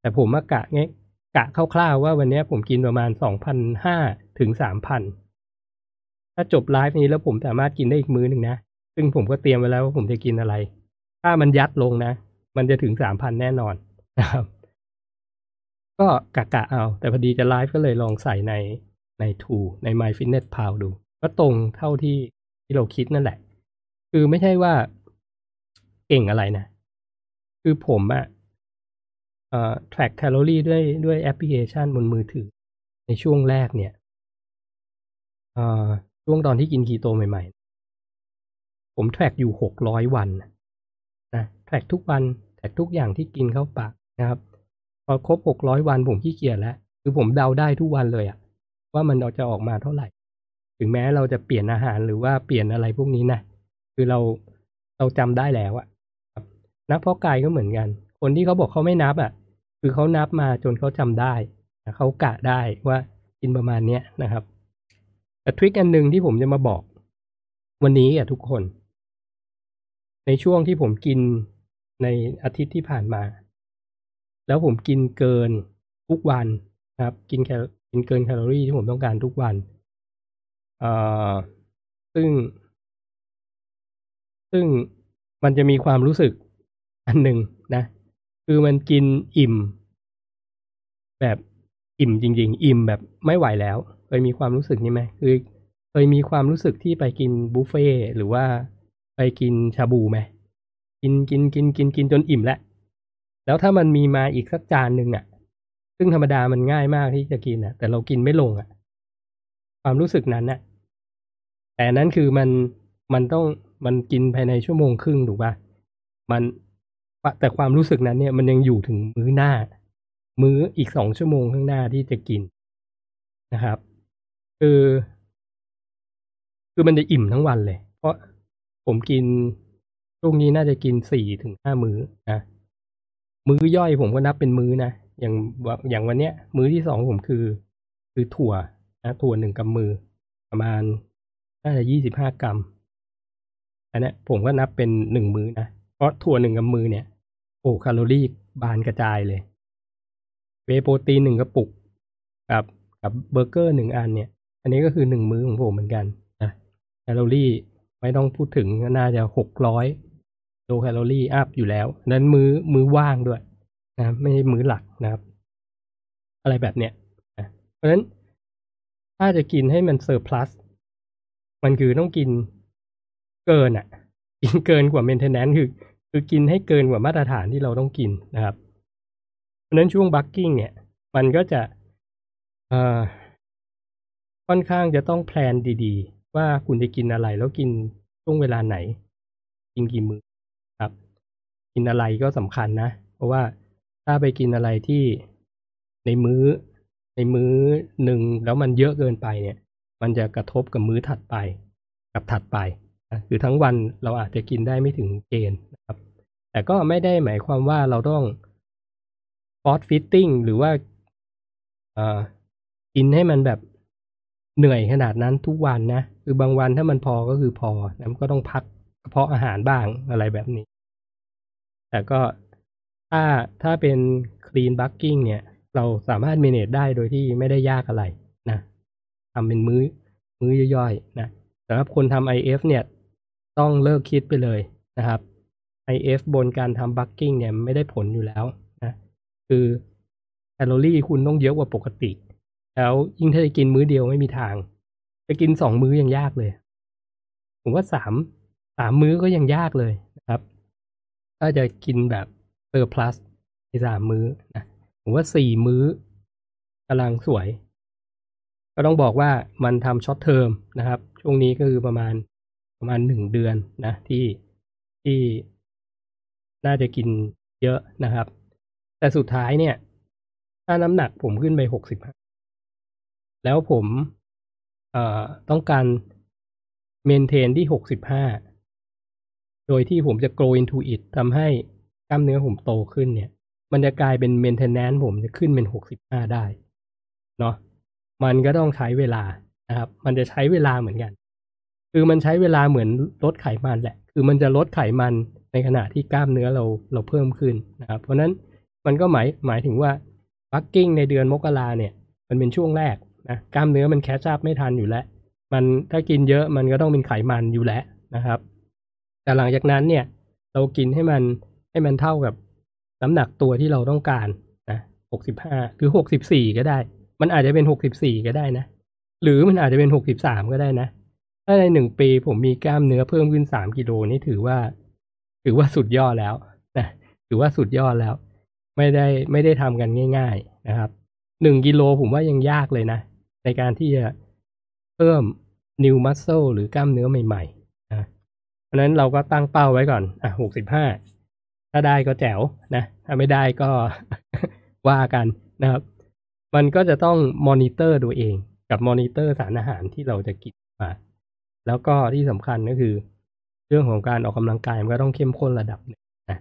แต่ผมมากะเงี้ยกะคร่าวๆว่าวันนี้ผมกินประมาณสองพันห้าถึงสามพันถ้าจบไลฟ์นี้แล้วผมสามารถกินได้อีกมื้อหนึ่งนะ ซึ่งผมก็เตรียมไว้แล้วว่าผมจะกินอะไร ถ้ามันยัดลงนะ มันจะถึงสามพันแน่นอนนะครับ ก็กะกะเอา แต่พอดีจะไลฟ์ก็เลยลองใส่ในในทูใน My Fitness Pal ดู ก็ตรงเท่าที่ที่เราคิดนั่นแหละ คือไม่ใช่ว่า ก่งอะไรนะ คือผมอะเอ่อ track แคลอรี่ด้วยด้วยแอปพลิเคชันบนมือถือ ในช่วงแรกเนี่ยเอ่อช่วงตอนที่กินคีโตใหม่ๆ ผม track อยู่หกร้อยวันนะ track ทุกวัน track ทุกอย่างที่กินเข้าปากนะครับ พอครบหกร้อยวันผมขี้เกียจแล้ว คือผมเดาได้ทุกวันเลยอะว่ามันจะออกมาเท่าไหร่ ถึงแม้เราจะเปลี่ยนอาหารหรือว่าเปลี่ยนอะไรพวกนี้นะ คือเราเราจำได้แล้วอะ นักเพาะกายก็เหมือนกัน คนที่เขาบอกเขาไม่นับอะ คือเขานับมาจนเขาจำได้เขากะได้ว่ากินประมาณเนี้ยนะครับแต่ทริคอันหนึ่งที่ผมจะมาบอก วันนี้อะทุกคน ในช่วงที่ผมกินในอาทิตย์ที่ผ่านมา แล้วผมกินเกินทุกวันนะครับ กินแคลกินเกินแคลอรี่ที่ผมต้องการทุกวันเอ่อซึ่ง ซึ่งมันจะมีความรู้สึก อันหนึ่งนะ คือมันกินอิ่ม แบบอิ่มจริง ๆ อิ่มแบบไม่ไหวแล้ว เคยมีความรู้สึกนี้ไหมคือเคยมีความรู้สึกที่ไปกินบุฟเฟ่หรือว่าไปกินชาบูไหมกินกินกินกินกินจนอิ่มแล้วแล้วถ้ามันมีมาอีกสักจานหนึ่งอะ ซึ่งธรรมดามันง่ายมากที่จะกินอะ แต่เรากินไม่ลงอะ ความรู้สึกนั้นน่ะ แต่นั้นคือมันมันต้องมันกินภายในชั่วโมงครึ่งถูกป่ะมัน แต่ความรู้สึกนั้นเนี่ยมันยังอยู่ถึงมื้อหน้า มื้ออีกสองชั่วโมงข้างหน้าที่จะกินนะครับคือคือมันจะอิ่มทั้งวันเลย เพราะผมกินช่วงนี้น่าจะกินสี่ถึงห้ามื้อนะมื้อย่อยผมก็นับเป็นมื้อนะอย่างอย่างวันเนี้ย มื้อที่สองผมคือ คือถั่วนะถั่วหนึ่งกำมือ ประมาณน่าจะยี่สิบห้ากรัมอันนี้ผมก็นับเป็นหนึ่งมื้อนะเพราะถั่วหนึ่งกำมือเนี่ย โอ้แคลอรี่บานกระจายเลย เวย์โปรตีนหนึ่งกระปุก กับกับเบอร์เกอร์หนึ่งอันเนี่ย อันนี้ก็คือหนึ่งมื้อของผมเหมือนกันนะแคลอรี่ไม่ต้องพูดถึงน่าจะหกร้อยกิโลแคลอรี่ up อยู่แล้ว นั้นมื้อมื้อว่างด้วยนะไม่ใช่มื้อหลักนะครับ อะไรแบบเนี้ยนะเพราะฉะนั้นถ้าจะกินให้มัน surplus มันคือต้องกินเกินอะ กินเกินกว่า maintenance คือ คือกินให้เกินกว่ามาตรฐานที่เราต้องกินนะครับ เพราะนั้นช่วง bulking เนี่ย มันก็จะค่อนข้างจะต้อง plan ดีๆ ว่าคุณจะกินอะไรแล้วกินช่วงเวลาไหน กินกี่มื้อครับ กินอะไรก็สำคัญนะ เพราะว่าถ้าไปกินอะไรที่ในมื้อ ในมื้อหนึ่งแล้วมันเยอะเกินไปเนี่ย มันจะกระทบกับมื้อถัดไป กับถัดไป คือทั้งวันเราอาจจะกินได้ไม่ถึงเกณฑ์ แต่ก็ไม่ได้หมายความว่าเราต้อง force feeding หรือว่าอกินให้มันแบบเหนื่อยขนาดนั้นทุกวันนะ คือบางวันถ้ามันพอก็คือพอนะก็ต้องพักกระเพาะอาหารบ้างอะไรแบบนี้ แต่ก็ถ้าถ้าเป็น clean bucking เนี่ย เราสามารถ manage ได้โดยที่ไม่ได้ยากอะไรนะทำเป็นมื้อ มื้อย่อยๆนะสำหรับคนทำ IF เนี่ย ต้องเลิกคิดไปเลยนะครับ IF บนการทำ bucking เนี่ยไม่ได้ผลอยู่แล้วนะคือแคลอรี่คุณต้องเยอะกว่าปกติ แล้วยิ่งถ้าจะกินมื้อเดียวไม่มีทาง จะกินสองมื้อยังยากเลย ผมว่าสามสามมื้อก็ยังยากเลยนะครับ ถ้าจะกินแบบ surplus ในสามมื้อนะผมว่าสี่มื้อกำลังสวย ก็ต้องบอกว่ามันทำ short term นะครับ ช่วงนี้ก็คือประมาณประมาณหนึ่งเดือนนะที่ที่ น่าจะกินเยอะนะครับ แต่สุดท้ายเนี่ย ถ้าน้ำหนักผมขึ้นไปหกสิบแล้วผมเอ่อต้องการเมนเทนที่หกสิบห้าโดยที่ผมจะ grow into it ทำให้กล้ามเนื้อผมโตขึ้นเนี่ย มันจะกลายเป็น maintenance ผมจะขึ้นเป็นหกสิบห้าได้เนาะมันก็ต้องใช้เวลานะครับ มันจะใช้เวลาเหมือนกัน คือมันใช้เวลาเหมือนลดไขมันแหละ คือมันจะลดไขมัน ในขณะที่กล้ามเนื้อเราเราเพิ่มขึ้นนะครับ เพราะฉะนั้นมันก็หมายหมายถึงว่า bulking ในเดือนมกราเนี่ย มันเป็นช่วงแรกนะกล้ามเนื้อมัน catch up ไม่ทันอยู่แล้ว มันถ้ากินเยอะมันก็ต้องเป็นไขมันอยู่แล้วนะครับ แต่หลังจากนั้นเนี่ย เรากินให้มันให้มันเท่ากับน้ำหนักตัวที่เราต้องการนะหกสิบห้าหรือหกสิบสี่ก็ได้ มันอาจจะเป็นหกสิบสี่ก็ได้นะ หรือมันอาจจะเป็นหกสิบสามก็ได้นะ ถ้าในหนึ่งปีผมมีกล้ามเนื้อเพิ่มขึ้นสามกิโลนี่ถือว่า ถือว่าสุดยอดแล้วนะถือว่าสุดยอดแล้ว ไม่ได้ไม่ได้ทำกันง่าย ๆนะครับหนึ่งกิโลผมว่ายังยากเลยนะ ในการที่จะเพิ่ม new muscle หรือกล้ามเนื้อใหม่ๆนะเพราะนั้นเราก็ตั้งเป้าไว้ก่อน อะหกสิบห้าถ้าได้ก็แจ๋วนะ ถ้าไม่ได้ก็ว่ากันนะครับ มันก็จะต้องมอนิเตอร์ตัวเองกับมอนิเตอร์สารอาหารที่เราจะกินมา แล้วก็ที่สำคัญก็คือ เรื่องของการออกกำลังกายมันก็ต้องเข้มข้นระดับหนึ่งนะ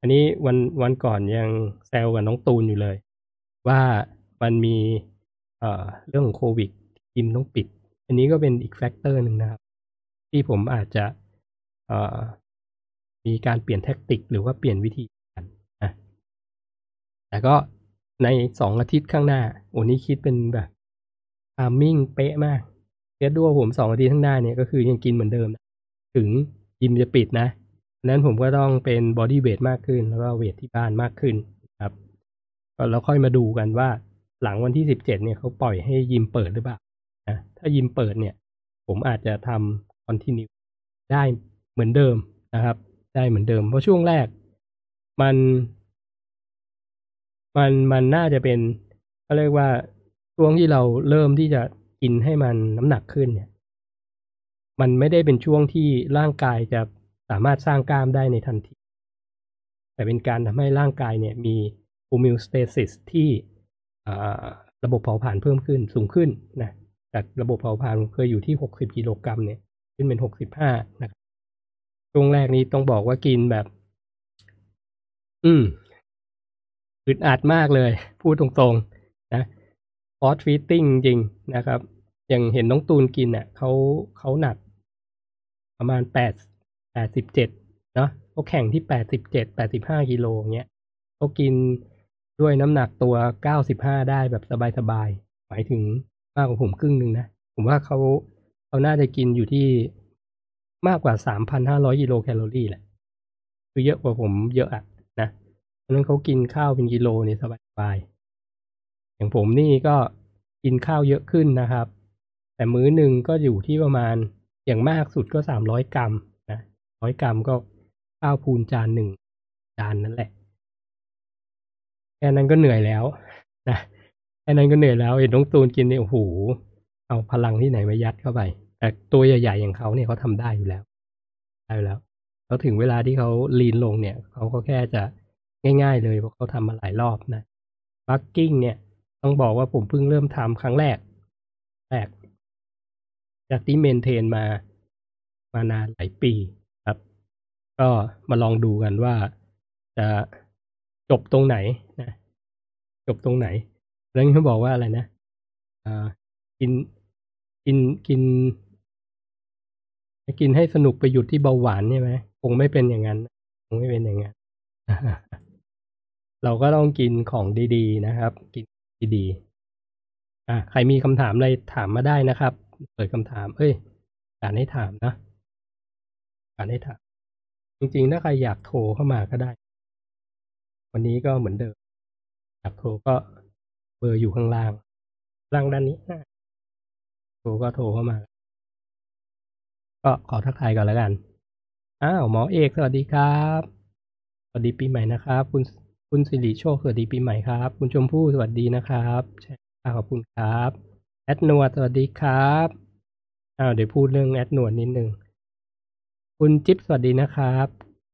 อันนี้วันวันก่อนยังแซวกับน้องตูนอยู่เลย ว่ามันมีเอ่อเรื่องของโควิดยิมต้องปิด อันนี้ก็เป็นอีก factor หนึ่งนะครับ ที่ผมอาจจะเอ่อมีการเปลี่ยน tactic หรือว่าเปลี่ยนวิธีการนะแต่ก็ในสองอาทิตย์ข้างหน้าโอ้นี้คิดเป็นแบบ timing เป๊ะมากเรียกว่าผมสองอาทิตย์ข้างหน้าเนี่ยก็คือยังกินเหมือนเดิมนะ ถึงยิมจะปิดนะนั้นผมก็ต้องเป็น body weight มากขึ้น แล้วก็ weight ที่บ้านมากขึ้นครับก็แล้วค่อยมาดูกันว่า หลังวันที่สิบเจ็ดเนี่ยเขาปล่อยให้ยิมเปิดหรือเปล่านะถ้ายิมเปิดเนี่ย ผมอาจจะทำ continue ได้เหมือนเดิมนะครับ ได้เหมือนเดิม เพราะช่วงแรก มัน มันมันน่าจะเป็นเขาเรียกว่าช่วงที่เราเริ่มที่จะกินให้มันน้ำหนักขึ้นเนี่ย มันไม่ได้เป็นช่วงที่ร่างกายจะสามารถสร้างกล้ามได้ในทันที แต่เป็นการทำให้ร่างกายเนี่ยมี homeostasis ที่ระบบเผาผลาญเพิ่มขึ้นสูงขึ้นนะจากระบบเผาผลาญเคยอยู่ที่ 60 กิโลกรัมเนี่ย ขึ้นเป็น 65 นะครับช่วงแรกนี้ต้องบอกว่ากินแบบ อืมอึดอัดมากเลย พูดตรงๆ นะฟอสฟีตติ้งจริงนะครับ อย่างเห็นน้องตูนกินอะเขาเขาหนัก ประมาณแปดแปดสิบเจ็ดเนาะเขาแข่งที่แปดสิบเจ็ดแปดสิบห้ากิโลเงี้ยเขากินด้วยน้ำหนักตัวเก้าสิบห้าได้แบบสบายๆ หมายถึงมากกว่าผมครึ่งหนึ่งนะ ผมว่าเขาเขาน่าจะกินอยู่ที่มากกว่าสามพันห้าร้อยกิโลแคลอรี่แหละ คือเยอะกว่าผมเยอะอะนะเพราะนั้นเขากินข้าวเป็นกิโลเนี่ยสบายๆ อย่างผมนี่ก็กินข้าวเยอะขึ้นนะครับ แต่มื้อหนึ่งก็อยู่ที่ประมาณอย่างมากสุดก็สามร้อยกรัมนะร้อยกรัมก็ข้าวพูนจานหนึ่งจานนั่นแหละแค่นั้นก็เหนื่อยแล้วนะแค่นั้นก็เหนื่อยแล้วเห็นน้องตูนกินเนี่ยโอ้โหเอาพลังที่ไหนมายัดเข้าไป แต่ตัวใหญ่ๆอย่างเขาเนี่ยเขาทำได้อยู่แล้วได้อยู่แล้วแล้วถึงเวลาที่เขาลีนลงเนี่ยเขาก็แค่จะง่าย ๆ เลยเพราะเขาทำมาหลายรอบนะบักกิ้งเนี่ย ต้องบอกว่าผมเพิ่งเริ่มทำครั้งแรกแรก จากที่เมนเทนมามานานหลายปีครับ ก็มาลองดูกันว่าจะจบตรงไหนนะจบตรงไหน แล้วเขาบอกว่าอะไรนะอ่ากินกินกินกินให้สนุกไปหยุดที่เบาหวานใช่ไหมคงไม่เป็นอย่างนั้นคงไม่เป็นอย่างนั้นเราก็ต้องกินของดี ๆ นะครับ กินดีๆอะใครมีคำถามอะไรถามมาได้นะครับ เปิดคำถาม เอ้ยการให้ถามนะการให้ถาม จริงๆ ถ้าใครอยากโทรเข้ามาก็ได้ วันนี้ก็เหมือนเดิม อยากโทรก็เบอร์อยู่ข้างล่าง ล่างด้านนี้โทรก็โทรเข้ามา ก็ขอทักทายก่อนแล้วกัน อ้าวหมอเอกสวัสดีครับ สวัสดีปีใหม่นะครับ คุณคุณสิริโชคสวัสดีปีใหม่ครับ คุณชมพู่สวัสดีนะครับใช่ขอบคุณครับ แอดนวสวัสดีครับอ้าวเดี๋ยวพูดเรื่องแอดนวนิดนึง คุณจิ๊บสวัสดีนะครับ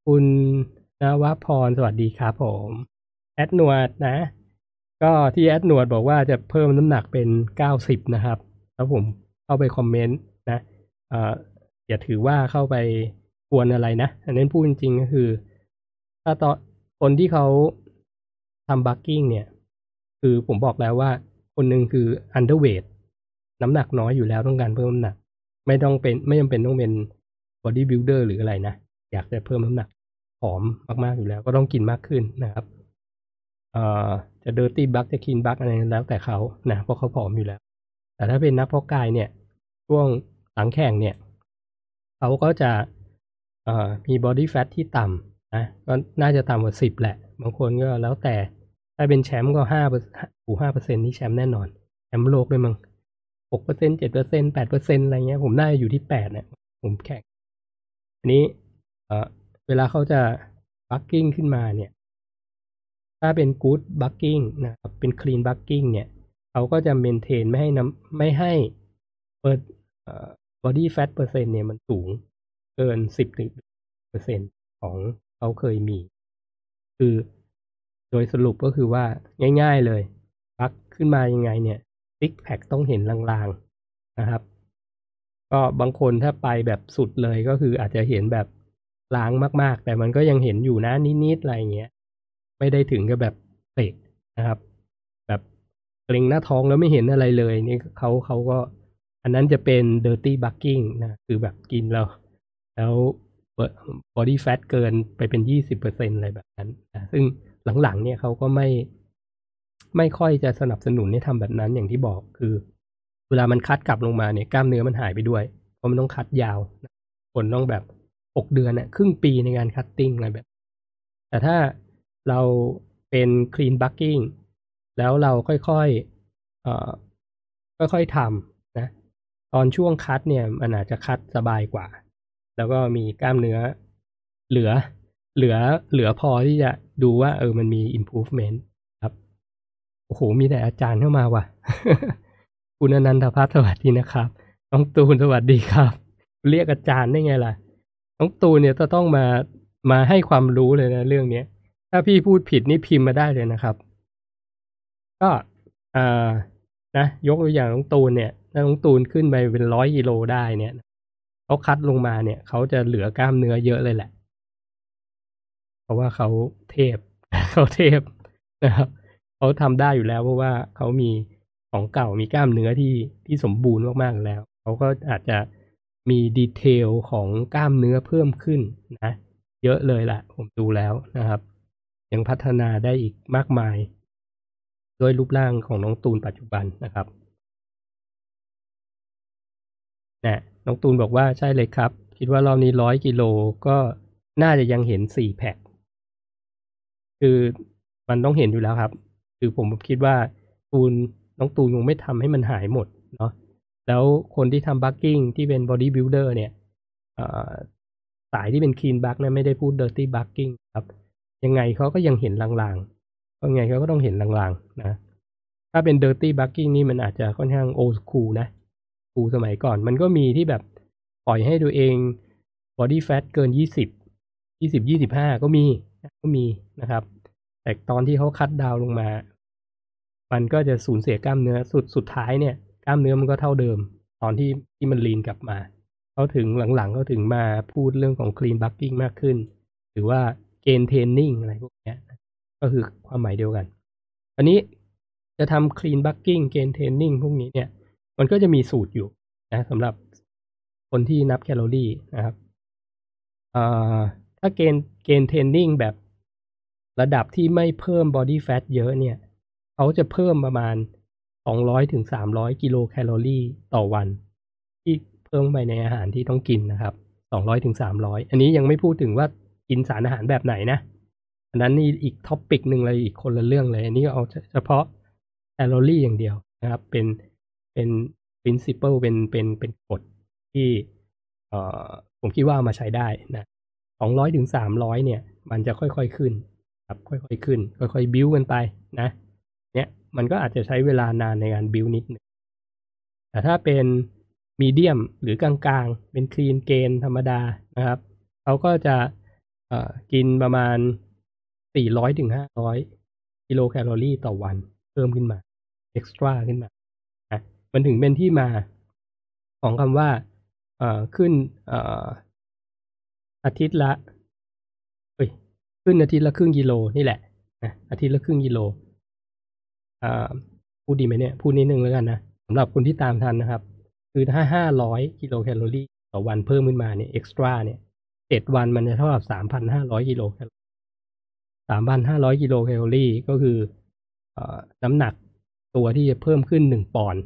คุณนวพรสวัสดีครับผม แอดนวดนะ ก็ที่แอดนวดบอกว่าจะเพิ่มน้ำหนักเป็นเก้าสิบนะครับ แล้วผมเข้าไปคอมเมนต์นะเอ่ออย่าถือว่าเข้าไปกวนอะไรนะ อันนั้นพูดจริงก็คือ ถ้าตอนคนที่เขาทำ bulking เนี่ย คือผมบอกแล้วว่า คนหนึ่งคือ underweight น้ำหนักน้อยอยู่แล้วต้องการเพิ่มน้ำหนัก ไม่ต้องเป็นไม่จำเป็นต้องเป็น body builder หรืออะไรนะ อยากจะเพิ่มน้ำหนักผอมมากๆอยู่แล้ว ก็ต้องกินมากขึ้นนะครับเอ่อจะ dirty bulk จะ clean bulk อะไรแล้วแต่เขานะเพราะเขาผอมอยู่แล้ว แต่ถ้าเป็นนักเพาะกายเนี่ยช่วงหลังแข่งเนี่ยเขาก็จะเอ่อมี body fat ที่ต่ำนะก็น่าจะต่ำกว่าสิบแหละ บางคนก็แล้วแต่ถ้าเป็นแชมป์ก็ห้าปอร์หูห้าเปอร์เซ็นต์นี่แชมป์แน่นอน แชมป์โลกด้วยมั้ง หกเปอร์เซ็นเจ็ดเปอร์เซ็นแปดเปอร์เซ็นอะไรเงี้ย ผมน่าจะอยู่ที่แปดเนี่ยผมแข่ง อันนี้เออเวลาเขาจะ bulking ขึ้นมาเนี่ย ถ้าเป็น good bulking นะครับเป็น clean bulking เนี่ยเขาก็จะ maintain ไม่ให้น้ำไม่ให้เปิดเอ่อ body fat เปอร์เซ็นต์เนี่ยมันสูงเกินสิบถึงเปอร์เซ็นต์ของเขาเคยมี คือโดยสรุปก็คือว่าง่าย ๆเลย bulk ขึ้นมายังไงเนี่ย ซิกแพคต้องเห็นลางๆนะครับ ก็บางคนถ้าไปแบบสุดเลยก็คืออาจจะเห็นแบบลางมากๆ แต่มันก็ยังเห็นอยู่นะนิดๆอะไรเงี้ย ไม่ได้ถึงกับแบบเตะนะครับ แบบเกร็งหน้าท้องแล้วไม่เห็นอะไรเลย นี่เขาเขาก็อันนั้นจะเป็น dirty bucking นะคือแบบกินแล้ว แล้ว body fat เกินไปเป็นยี่สิบเปอร์เซ็นอะไรแบบนั้นนะซึ่งหลังๆเนี่ยเขาก็ไม่ ไม่ค่อยจะสนับสนุนให้ทำแบบนั้นอย่างที่บอกคือ เวลามันคัดกลับลงมาเนี่ยกล้ามเนื้อมันหายไปด้วย เพราะมันต้องคัดยาวคนต้องแบบหกเดือนน่ะครึ่งปีในการคัตติ้งอะไรแบบ แต่ถ้าเราเป็น clean bucking แล้วเราค่อยๆเอ่อค่อยๆทำนะ ตอนช่วงคัดเนี่ยมันอาจจะคัดสบายกว่า แล้วก็มีกล้ามเนื้อเหลือ เหลือเหลือพอที่จะดูว่าเออมันมี improvement โอ้โห มีแต่อาจารย์เข้ามาว่ะ คุณอนันทพัฒน์สวัสดีนะครับ น้องตูนสวัสดีครับ เรียกอาจารย์ได้ไงล่ะ น้องตูนเนี่ยจะต้องมา มาให้ความรู้เลยนะเรื่องเนี้ย ถ้าพี่พูดผิดนี่พิมพ์มาได้เลยนะครับ ก็อ่านะ ยกตัวอย่างน้องตูนเนี่ย ถ้าน้องตูนขึ้นไปเป็นร้อยกิโลได้เนี่ย เขาคัดลงมาเนี่ย เขาจะเหลือกล้ามเนื้อเยอะเลยแหละ เพราะว่าเขาเทพ เขาเทพนะครับ เขาทำได้อยู่แล้วเพราะว่าเขามีของเก่ามีกล้ามเนื้อที่ที่สมบูรณ์มากๆแล้ว เขาก็อาจจะมีดีเทลของกล้ามเนื้อเพิ่มขึ้นนะเยอะเลยแหละผมดูแล้วนะครับ ยังพัฒนาได้อีกมากมาย ด้วยรูปร่างของน้องตูนปัจจุบันนะครับนะน้องตูนบอกว่าใช่เลยครับ คิดว่ารอบนี้ร้อยกิโลก็น่าจะยังเห็นสี่แพ็คคือมันต้องเห็นอยู่แล้วครับ คือผมคิดว่าตูนน้องตูนคงไม่ทำให้มันหายหมดเนาะแล้วคนที่ทำบัคกิ้งที่เป็นบอดี้บิ l เดอร์เนี่ยสายที่เป็น clean bulk เนี่ยไม่ได้พูด dirty bulking ครับ ยังไงเขาก็ยังเห็นลางๆยังไงเขาก็ต้องเห็นลางๆนะถ้าเป็น dirty bulking นี่มันอาจจะค่อนข้างโอ s คูนะคูสมัยก่อน มันก็มีที่แบบปล่อยให้ตัวเองบอดี้แฟทเกินยี่สิบยี่สิบยี่สิบห้าก็มีก็มีนะครับ แต่ตอนที่เขาคัดดาวลงมา มันก็จะสูญเสียกล้ามเนื้อสุดสุดท้ายเนี่ย กล้ามเนื้อมันก็เท่าเดิม ตอนที่ที่มันลีนกลับมาเขาถึงหลังๆเขาถึงมาพูดเรื่องของ clean bucking มากขึ้น หรือว่า gain training อะไรพวกนี้ก็คือความหมายเดียวกัน อันนี้จะทำ clean bucking gain training พวกนี้เนี่ย มันก็จะมีสูตรอยู่นะสำหรับคนที่นับแคลอรี่นะครับถ้าเกณฑ์เกณฑ์ training แบบ ระดับที่ไม่เพิ่ม body fat เยอะเนี่ยเขาจะเพิ่มประมาณ 200ถึง300 กิโลแคลอรี่ต่อวัน ที่เพิ่มไปในอาหารที่ต้องกินนะครับ 200ถึง300 อันนี้ยังไม่พูดถึงว่ากินสารอาหารแบบไหนนะอันนั้นนี่อีก topic หนึ่งเลยอีกคนละเรื่องเลย อันนี้เอาเฉพาะแคลอรี่อย่างเดียวนะครับ เป็นเป็น principle เป็นเป็นเป็นกฎที่เอ่อผมคิดว่ามาใช้ได้นะสองร้อยถึงสามร้อยเนี่ย มันจะค่อยๆขึ้น ครับค่อยๆขึ้น ค่อยๆบิ้วกันไปนะเนี่ยมันก็อาจจะใช้เวลานานในการบิ้วนิดหนึ่งแต่ถ้าเป็นมีเดียมหรือกลางๆ เป็นคลีนเกนธรรมดานะครับเขาก็จะกินประมาณสี่ร้อยถึงห้าร้อยกิโลแคลอรี่ต่อวัน เพิ่มขึ้นมาเอ็กซ์ตร้าขึ้นมานะมันถึงเป็นที่มาของคำว่าขึ้นออาทิตย์ละ ขึ้นอาทิตย์ละครึ่งกิโลนี่แหละนะอาทิตย์ละครึ่งกิโลอ่าพูดดีไหมเนี่ยพูดนิดนึงแล้วกันนะสำหรับคนที่ตามทันนะครับ คือถ้าห้าร้อยกิโลแคลอรี่ต่อวันเพิ่มขึ้นมาเนี่ย extra เนี่ยเจ็ดวันมันจะเท่ากับสามพันห้าร้อยกิโลแคลอรี่สามพันห้าร้อยกิโลแคลอรี่ก็คือน้ำหนักตัวที่จะเพิ่มขึ้นหนึ่งปอนด์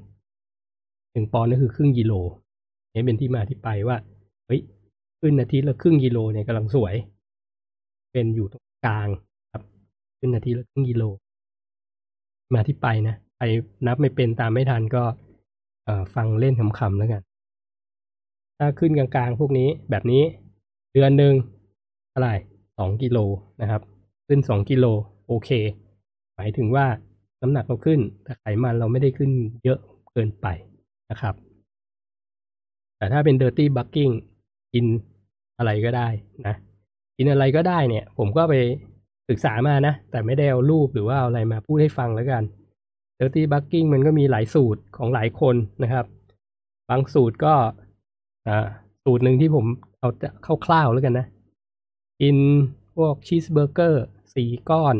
หนึ่งปอนด์ก็คือครึ่งกิโลนี่เป็นที่มาที่ไปว่าเฮ้ยขึ้นอาทิตย์ละครึ่งกิโลเนี่ยกำลังสวย เป็นอยู่ตรงกลางครับขึ้นอาทิตย์ละครึ่งกิโล มาที่ไปนะใครนับไม่เป็นตามไม่ทันก็เอฟังเล่นคำๆแล้วกัน ถ้าขึ้นกลางๆพวกนี้แบบนี้เดือนหนึ่งเท่าไหร่สองกิโลนะครับ ขึ้นสองกิโลโอเค หมายถึงว่าน้ำหนักเราขึ้น แต่ไขมันเราไม่ได้ขึ้นเยอะเกินไปนะครับ แต่ถ้าเป็น dirty bucking กินอะไรก็ได้นะ กินอะไรก็ได้เนี่ย ผมก็ไปศึกษามานะ แต่ไม่ได้เอารูปหรือว่าอะไรมาพูดให้ฟังแล้วกัน dirty bulking มันก็มีหลายสูตรของหลายคนนะครับ บางสูตรก็อ่าสูตรหนึ่งที่ผมเอาคร่าวๆแล้วกันนะ กินพวกชีสเบอร์เกอร์สี่ก้อน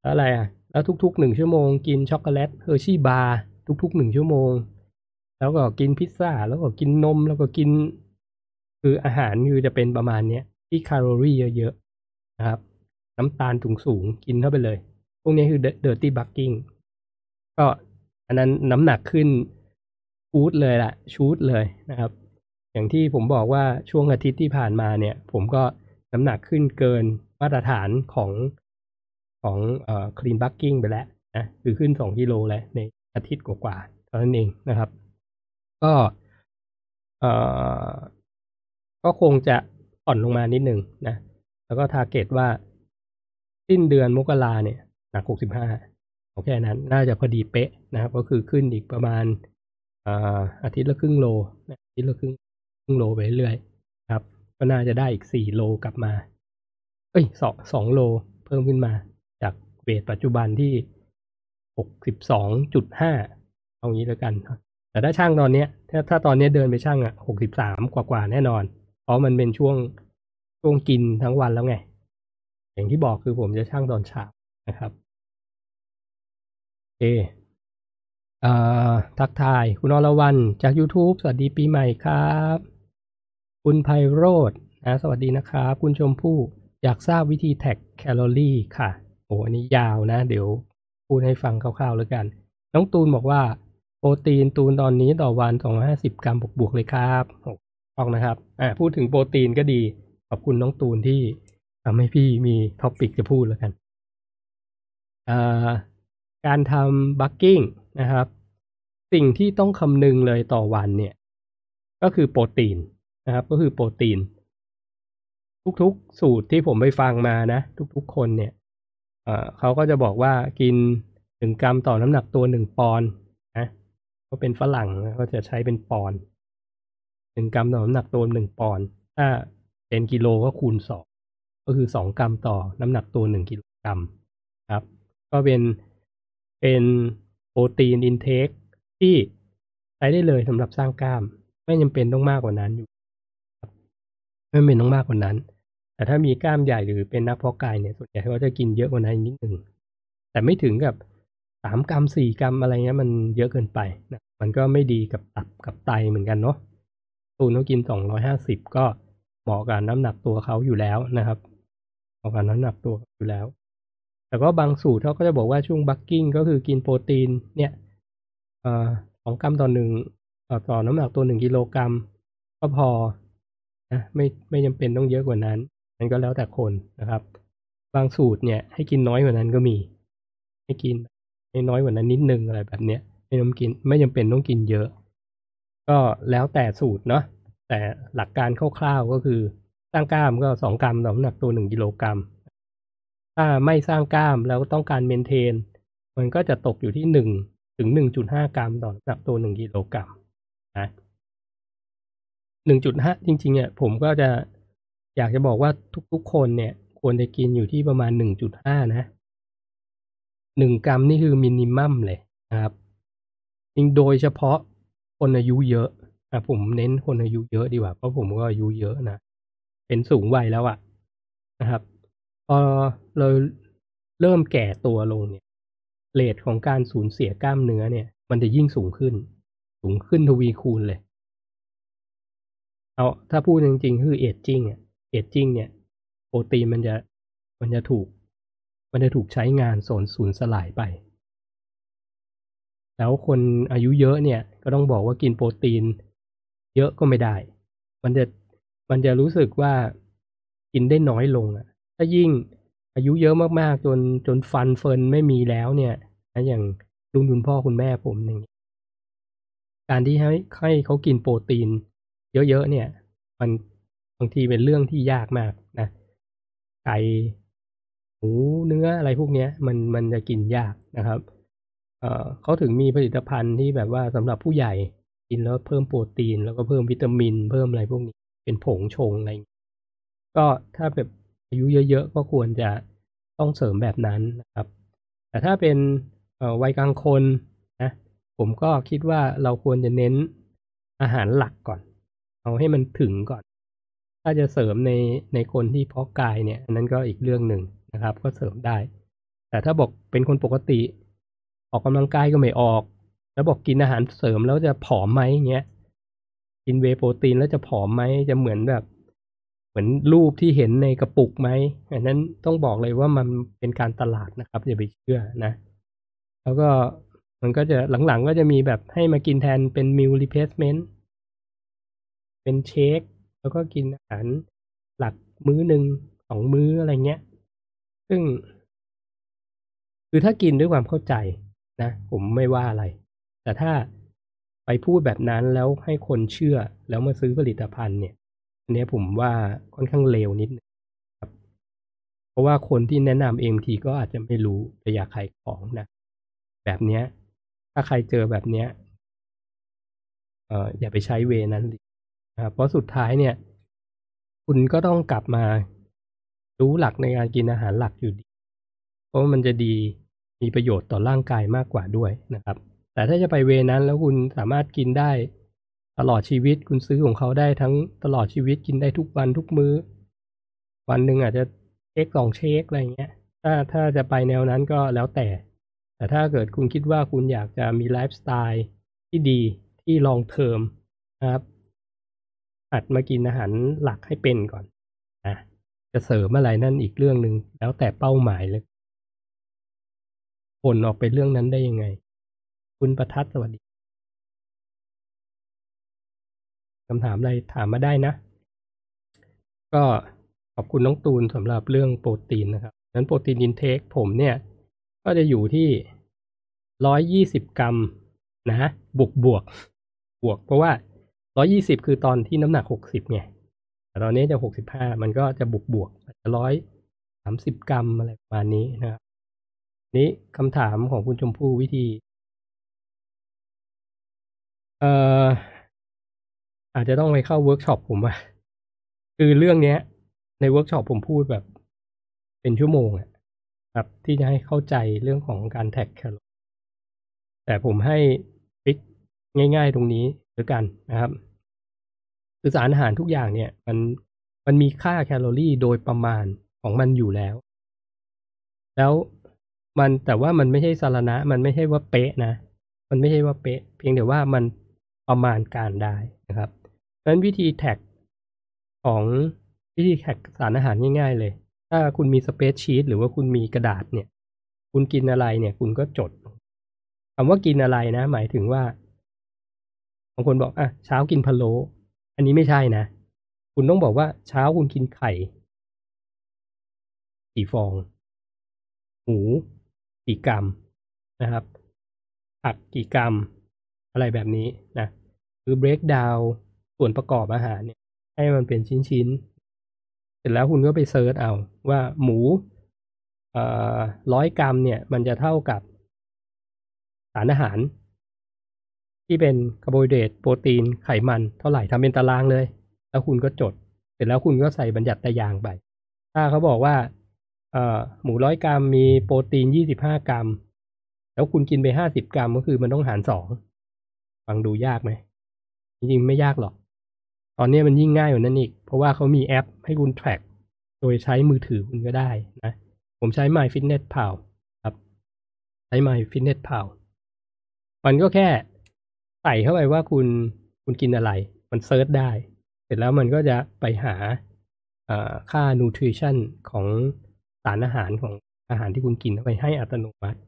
แล้วอะไรอะ แล้วทุกๆหนึ่งชั่วโมง กินช็อกโกแลต Hershey bar ทุกๆหนึ่งชั่วโมง แล้วก็กินพิซซ่า แล้วก็กินนม แล้วก็กิน คืออาหารคือจะเป็นประมาณเนี้ย ที่แคลอรี่เยอะๆนะครับ น้ำตาลสูงๆกินเข้าไปเลย พวกนี้คือ dirty bucking ก็อันนั้นน้ำหนักขึ้นชูดเลยล่ะชูดเลยนะครับ อย่างที่ผมบอกว่าช่วงอาทิตย์ที่ผ่านมาเนี่ย ผมก็น้ำหนักขึ้นเกินมาตรฐานของของเอ่อ clean bucking ไปแล้วนะคือขึ้นสองกิโลแล้วในอาทิตย์กว่าๆเท่านั้นเองนะครับ ก็เอ่อก็คงจะ ผ่อนลงมานิดหนึ่งนะ แล้วก็ทาร์เก็ตว่า สิ้นเดือนมกราเนี่ยหนักหกสิบห้าโอเคนั้น น่าจะพอดีเป๊ะนะครับ ก็คือขึ้นอีกประมาณอ่าอาทิตย์ละครึ่งโลนะอาทิตย์ละครึ่งครึ่งโลไปเรื่อยๆครับ ก็น่าจะได้อีกสี่โลกลับมา เอ้ยสองสองโลเพิ่มขึ้นมา จากเวทปัจจุบันที่หกสิบสองจุดห้าเอางี้แล้วกัน แต่ถ้าช่างตอนเนี้ยถ้าถ้าตอนนี้เดินไปช่างอะหกสิบสามกว่ากว่าแน่นอน เพราะมันเป็นช่วงช่วงกินทั้งวันแล้วไง อย่างที่บอกคือผมจะช่างตอนเช้านะครับโอเออทักทาย คุณอรวรรณจาก YouTube สวัสดีปีใหม่ครับ คุณไพโรธนะสวัสดีนะครับ คุณชมพู่อยากทราบวิธีแท็กแคลอรี่ค่ะ โอ้อันนี้ยาวนะ เดี๋ยวพูดให้ฟังคร่าวๆแล้วกัน น้องตูนบอกว่า โปรตีนตูนตอนนี้ต่อวัน 250 กรัมบวกๆเลยครับอ ออกนะครับ อ่าพูดถึงโปรตีนก็ดี ขอบคุณน้องตูนที่ทำให้พี่มี topic จะพูดแล้วกันอ่าการทำ bulking นะครับ สิ่งที่ต้องคำนึงเลยต่อวันเนี่ย ก็คือโปรตีนนะครับ ก็คือโปรตีน ทุกๆ สูตรที่ผมไปฟังมานะ ทุกๆ คนเนี่ยเขาก็จะบอกว่ากินหนึ่งกรัมต่อน้ำหนักตัวหนึ่งปอนนะก็เป็นฝรั่งก็จะใช้เป็นปอนด์ หนึ่งกรัมต่อน้ำหนักตัวหนึ่งปอนด์ถ้าเป็นกิโลก็คูณสองก็คือสองกรัมต่อน้ำหนักตัวหนึ่งกิโลกรัมครับ ก็เป็นเป็นโปรตีนอินเทคที่ใช้ได้เลยสำหรับสร้างกล้าม ไม่จำเป็นต้องมากกว่านั้นอยู่ไม่จำเป็นต้องมากกว่านั้น แต่ถ้ามีกล้ามใหญ่หรือเป็นนักเพาะกายเนี่ยส่วนใหญ่เขาจะกินเยอะกว่านั้นนิดหนึ่งแต่ไม่ถึงกับสามกรัมสี่กรัมอะไรเงี้ยมันเยอะเกินไปนะมันก็ไม่ดีกับตับกับไตเหมือนกันเนาะ ตูนเขากินสองร้อยห้าสิบก็เหมาะกับน้ำหนักตัวเขาอยู่แล้วนะครับเหมาะกับน้ำหนักตัวอยู่แล้ว แต่ก็บางสูตรเขาก็จะบอกว่าช่วงบัคกิ้งก็คือกินโปรตีนเนี่ยสองกรัมต่อหนึ่งต่อน้ำหนักตัวหนึ่งกิโลกรัมก็พอนะไม่ไม่จำเป็นต้องเยอะกว่านั้นนั่นก็แล้วแต่คนนะครับ บางสูตรเนี่ยให้กินน้อยกว่านั้นก็มี ให้กินให้น้อยกว่านั้นนิดนึงอะไรแบบเนี้ยไม่ต้องกินไม่จำเป็นต้องกินเยอะ ก็แล้วแต่สูตรเนาะแต่หลักการคร่าวๆก็คือสร้างกล้ามก็สองกรัมต่อน้ำหนักตัวหนึ่งกิโลกรัมถ้าไม่สร้างกล้ามแล้วต้องการเมนเทน มันก็จะตกอยู่ที่หนึ่งถึงหนึ่งจุดห้ากรัมต่อน้ำหนักตัวหนึ่งกิโลกรัมนะหนึ่งจุดห้าจริงๆเนี่ยผมก็จะอยากจะบอกว่าทุกๆคนเนี่ย ควรจะกินอยู่ที่ประมาณหนึ่งจุดห้านะหนึ่งกรัมนี่คือมินิมัมเลยนะครับจริงโดยเฉพาะ คนอายุเยอะอะผมเน้นคนอายุเยอะดีกว่า เพราะผมก็อายุเยอะนะ เป็นสูงวัยแล้วอะนะครับ พอเราเริ่มแก่ตัวลงเนี่ยเรทของการสูญเสียกล้ามเนื้อเนี่ย มันจะยิ่งสูงขึ้น สูงขึ้นทวีคูณเลย เอาถ้าพูดจริงๆ คือเอจจิ้งอะเอจจิ้งเนี่ยโปรตีนมันจะมันจะถูก มันจะถูกใช้งานโซนสูญสลายไป แล้วคนอายุเยอะเนี่ยก็ต้องบอกว่ากินโปรตีน เยอะก็ไม่ได้ มันจะมันจะรู้สึกว่ากินได้น้อยลงอะ ถ้ายิ่งอายุเยอะมากๆ จนจนฟันเฟินไม่มีแล้วเนี่ยนะอย่างลุงคุณพ่อคุณแม่ผมอย่งการที่ให้ให้เขากินโปรตีน เยอะๆเนี่ย มันบางทีเป็นเรื่องที่ยากมากนะไก่หมูเนื้ออะไรพวกเนี้ย มันมันจะกินยากนะครับ เขาถึงมีผลิตภัณฑ์ที่แบบว่าสำหรับผู้ใหญ่กินแล้วเพิ่มโปรตีน แล้วก็เพิ่มวิตามิน เพิ่มอะไรพวกนี้เป็นผงชงอะไรก็ถ้าแบบอายุเยอะๆก็ควรจะต้องเสริมแบบนั้นนะครับ แต่ถ้าเป็นวัยกลางคนนะผมก็คิดว่าเราควรจะเน้นอาหารหลักก่อน เอาให้มันถึงก่อน ถ้าจะเสริมในในคนที่เพาะกายเนี่ยอันนั้นก็อีกเรื่องหนึ่งนะครับ ก็เสริมได้ แต่ถ้าบอกเป็นคนปกติ ออกกำลังกายก็ไม่ออก แล้วบอกกินอาหารเสริมแล้วจะผอมไหมเงี้ยกินเวย์โปรตีนแล้วจะผอมไหมจะเหมือนแบบ เหมือนรูปที่เห็นในกระปุกไหมอันนั้นต้องบอกเลยว่ามันเป็นการตลาดนะครับ อย่าไปเชื่อนะ แล้วก็มันก็จะหลังๆก็จะมีแบบให้มากินแทนเป็น meal replacement เป็นเชคแล้วก็กินอาหารหลักมื้อหนึ่งสองมื้ออะไรเงี้ย ซึ่ง คือถ้ากินด้วยความเข้าใจ นะ ผมไม่ว่าอะไร แต่ถ้าไปพูดแบบนั้นแล้วให้คนเชื่อแล้วมาซื้อผลิตภัณฑ์เนี่ย อันนี้ผมว่าค่อนข้างเลวนิดนึงครับ เพราะว่าคนที่แนะนำเองทีก็อาจจะไม่รู้แต่อยากขายของนะ แบบเนี้ย ถ้าใครเจอแบบเนี้ยเอออย่าไปใช้เวนั้นนะครับเพราะสุดท้ายเนี่ย คุณก็ต้องกลับมารู้หลักในการกินอาหารหลักอยู่ดี เพราะมันจะดี มีประโยชน์ต่อร่างกายมากกว่าด้วยนะครับ แต่ถ้าจะไปเวนั้นแล้วคุณสามารถกินได้ตลอดชีวิตคุณซื้อของเขาได้ทั้งตลอดชีวิตกินได้ทุกวันทุกมือ้อ วันหนึ่งอาจจะเช็คสองเช็คอะไรเงี้ย ถ้าถ้าจะไปแนวนั้นก็แล้วแต่ แต่ถ้าเกิดคุณคิดว่าคุณอยากจะมีไลฟ์สไตล์ที่ดีที่ long term นะครับหัดมากินอาหารหลักให้เป็นก่อนนะจะเสริมอะไรนั่นอีกเรื่องหนึ่งแล้วแต่เป้าหมายเลย ผลออกไปเรื่องนั้นได้ยังไง คุณประทัดสวัสดีคำถามอะไรถามมาได้นะ ก็ขอบคุณน้องตูนสำหรับเรื่องโปรตีนนะครับนั้นโปรตีน intake ผมเนี่ย ก็จะอยู่ที่ร้อยยี่สิบกรัมนะบวกบวกบวก เพราะว่าร้อยี่สิบคือตอนที่น้ำหนักหกสิบไงแต่ตอนนี้จะหกสิบห้ามันก็จะบวกบวกอาจจะร้อยสามสิบกรัมอะไรประมาณนี้นะครับ นี้คำถามของคุณชมพู่วิธีเอ่ออาจจะต้องไปเข้าเวิร์กช็อปผมอะคือเรื่องเนี้ย ในเวิร์กช็อปผมพูดแบบ เป็นชั่วโมงอะครับ ที่จะให้เข้าใจเรื่องของการ track แคลอรี่แต่ผมให้ฟิกง่าย ๆ ตรงนี้ด้วยกันนะครับ คือสารอาหารทุกอย่างเนี่ย มันมันมีค่าแคลอรี่โดยประมาณของมันอยู่แล้ว แล้ว มันแต่ว่ามันไม่ใช่สารณะ มันไม่ใช่ว่าเป๊ะนะ มันไม่ใช่ว่าเป๊ะ เพียงแต่ว่ามันประมาณการได้นะครับดังนั้นวิธีแท็กของวิธีแท็กสารอาหารง่ายๆเลย ถ้าคุณมีสเปซชีตหรือว่าคุณมีกระดาษเนี่ย คุณกินอะไรเนี่ย คุณก็จดคำว่ากินอะไรนะ หมายถึงว่าบางคนบอกอะเช้ากินพะโล้อันนี้ไม่ใช่นะ คุณต้องบอกว่าเช้าคุณกินไข่กี่ฟอง หมู กี่กรัมนะครับผักกี่กรัม อะไรแบบนี้นะคือ break down ส่วนประกอบอาหารเนี่ย ให้มันเป็นชิ้นๆ เสร็จแล้วคุณก็ไป search เอาว่าหมูร้อยกรัมเนี่ย มันจะเท่ากับสารอาหาร ที่เป็นคาร์โบไฮเดรตโปรตีนไขมันเท่าไหร่ทำเป็นตารางเลย แล้วคุณก็จด เสร็จแล้วคุณก็ใส่บัญญัติตารางไป ถ้าเขาบอกว่า หมูร้อยกรัมมีโปรตีนยี่สิบห้ากรัม แล้วคุณกินไปห้าสิบกรัมก็คือมันต้องหารสองฟังดูยากไหมจริงๆไม่ยากหรอก ตอนนี้มันยิ่งง่ายกว่านั้นอีก เพราะว่าเขามีแอปให้คุณ track โดยใช้มือถือคุณก็ได้นะ ผมใช้ My Fitness Pal ครับ ใช้ My Fitness Pal มันก็แค่ใส่เข้าไปว่าคุณคุณกินอะไร มันเซิร์ชได้ เสร็จแล้วมันก็จะไปหาค่า nutrition ของ สารอาหารของอาหารที่คุณกินไปให้อัตโนมัติ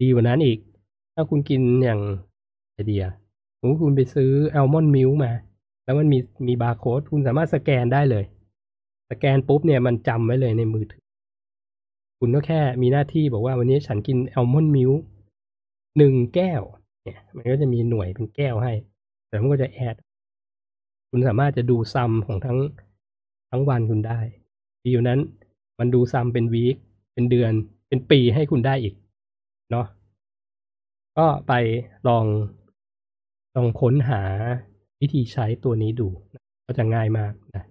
ดีกว่านั้นอีก ถ้าคุณกินอย่างไอเดียสมมติคุณไปซื้อ almond milk มา แล้วมันมีมีบาร์โค้ดคุณสามารถสแกนได้เลย สแกนปุ๊บเนี่ยมันจำไว้เลยในมือถือ คุณก็แค่มีหน้าที่บอกว่าวันนี้ฉันกิน almond milk หนึ่งแก้ว เนี่ย มันก็จะมีหน่วยเป็นแก้วให้ แต่มันก็จะแอด คุณสามารถจะดูซัมของทั้งทั้งวันคุณได้ดีอยู่นั้น มันดูซัมเป็นวีคเป็นเดือนเป็นปีให้คุณได้อีกเนาะก็ไปลองลองค้นหาวิธีใช้ตัวนี้ดู ก็จะง่ายมากนะ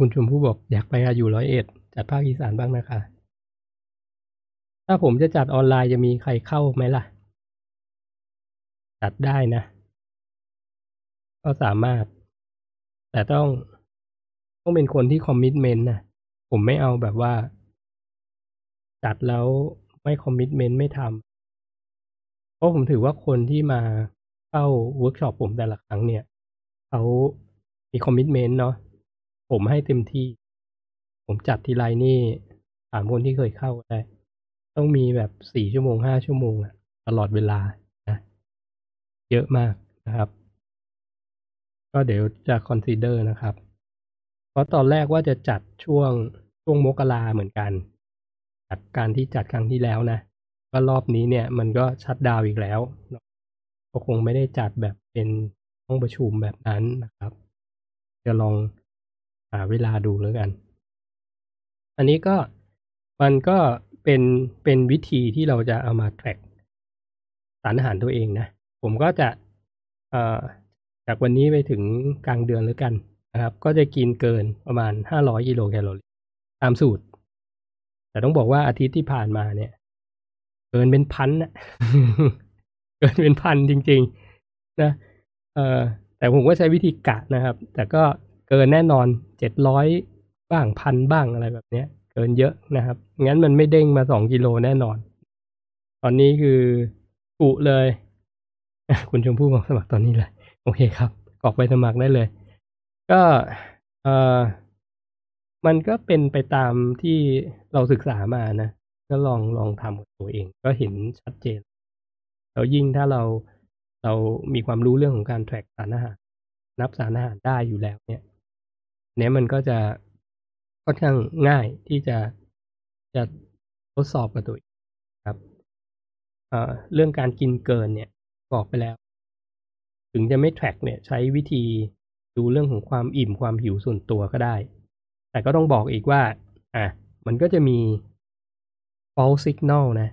คุณชมพู่บอกอยากไปอยู่ร้อยเอ็ดจัดภาคอีสานบ้างนะคะ ถ้าผมจะจัดออนไลน์จะมีใครเข้าไหมล่ะ จัดได้นะ ก็สามารถ แต่ต้อง ต้องเป็นคนที่ commitment นะผมไม่เอาแบบว่า จัดแล้วไม่ commitment ไม่ทำเพราะผมถือว่าคนที่มาเข้าเวิร์กช็อปผมแต่ละครั้งเนี่ยเขามี commitment เนาะผมให้เต็มที่ ผมจัดทีไรนี่ถามคนที่เคยเข้าได้ ต้องมีแบบสี่ชั่วโมงห้าชั่วโมงอะตลอดเวลานะเยอะมากนะครับ ก็เดี๋ยวจะ consider นะครับ เพราะตอนแรกว่าจะจัดช่วงช่วงมกราเหมือนกัน จัดการที่จัดครั้งที่แล้วนะก็รอบนี้เนี่ยมันก็ shutdown อีกแล้วก็คงไม่ได้จัดแบบเป็นห้องประชุมแบบนั้นนะครับ จะลองหาเวลาดูแล้วกัน อันนี้ก็มันก็เป็นเป็นวิธีที่เราจะเอามาแทร็กสารอาหารตัวเองนะ ผมก็จะจากวันนี้ไปถึงกลางเดือนแล้วกัน นะครับก็จะกินเกินประมาณ 500กิโลแคลอรี่ตามสูตร แต่ต้องบอกว่าอาทิตย์ที่ผ่านมาเนี่ย เกินเป็นพันนะเกินเป็นพันจริง ๆ นะ เออแต่ผมก็ใช้วิธีกะนะครับ แต่ก็เกินแน่นอนเจ็ดร้อยบ้างพันบ้างอะไรแบบเนี้ย เกินเยอะนะครับ งั้นมันไม่เด้งมาสองกิโลแน่นอน ตอนนี้คือปุเลย คุณชมพู่บอกสมัครตอนนี้เลย โอเคครับกรอกไปสมัครได้เลย ก็เออมันก็เป็นไปตามที่เราศึกษามานะ ก็ลองลองทำกับตัวเอง ก็เห็นชัดเจน แล้วยิ่งถ้าเราเรามีความรู้เรื่องของการแทร็กสารอาหาร นับสารอาหารได้อยู่แล้ว เนี่ย เนี้ยมันก็จะค่อนข้างง่ายที่จะจะทดสอบกับตัวเองครับเเรื่องการกินเกินเนี่ยบอกไปแล้ว ถึงจะไม่แทร็กเนี่ย ใช้วิธี ดูเรื่องของความอิ่มความหิวส่วนตัวก็ได้ แต่ก็ต้องบอกอีกว่า อะ มันก็จะมี false signal นะ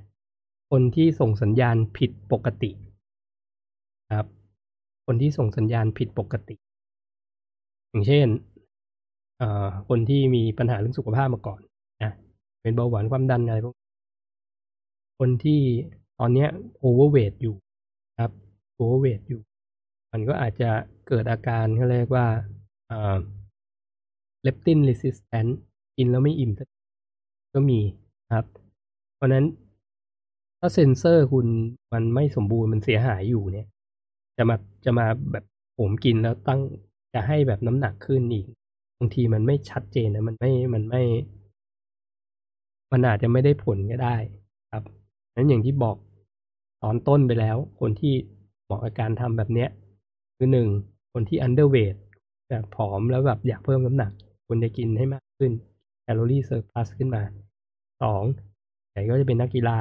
คนที่ส่งสัญญาณผิดปกติครับ คนที่ส่งสัญญาณผิดปกติ อย่างเช่นคนที่มีปัญหาเรื่องสุขภาพมาก่อนนะเป็นเบาหวานความดันอะไรพวกคนที่ตอนนี้โอเวอร์เวทอยู่ครับโอเวอร์เวทอยู่ มันก็อาจจะเกิดอาการเขาเรียกว่าเลปตินรีสิสแตนกินแล้วไม่อิ่มก็มีครับ เพราะนั้นถ้าเซนเซอร์คุณมันไม่สมบูรณ์มันเสียหายอยู่เนี่ย จะมาจะมาแบบผมกินแล้วตั้งจะให้แบบน้ำหนักขึ้นอีกบางทีมันไม่ชัดเจนนะมันไม่มันไม่ มันอาจจะไม่ได้ผลก็ได้ ครับนั้นอย่างที่บอกตอนต้นไปแล้ว คนที่เหมาะกับการทำแบบเนี้ย คือหนึ่งคนที่ underweight แบบผอมแล้วแบบอยากเพิ่มน้ำหนักควรจะกินให้มากขึ้นแคลอรี่ surplus ขึ้นมาสองใหญ่ก็จะเป็นนักกีฬา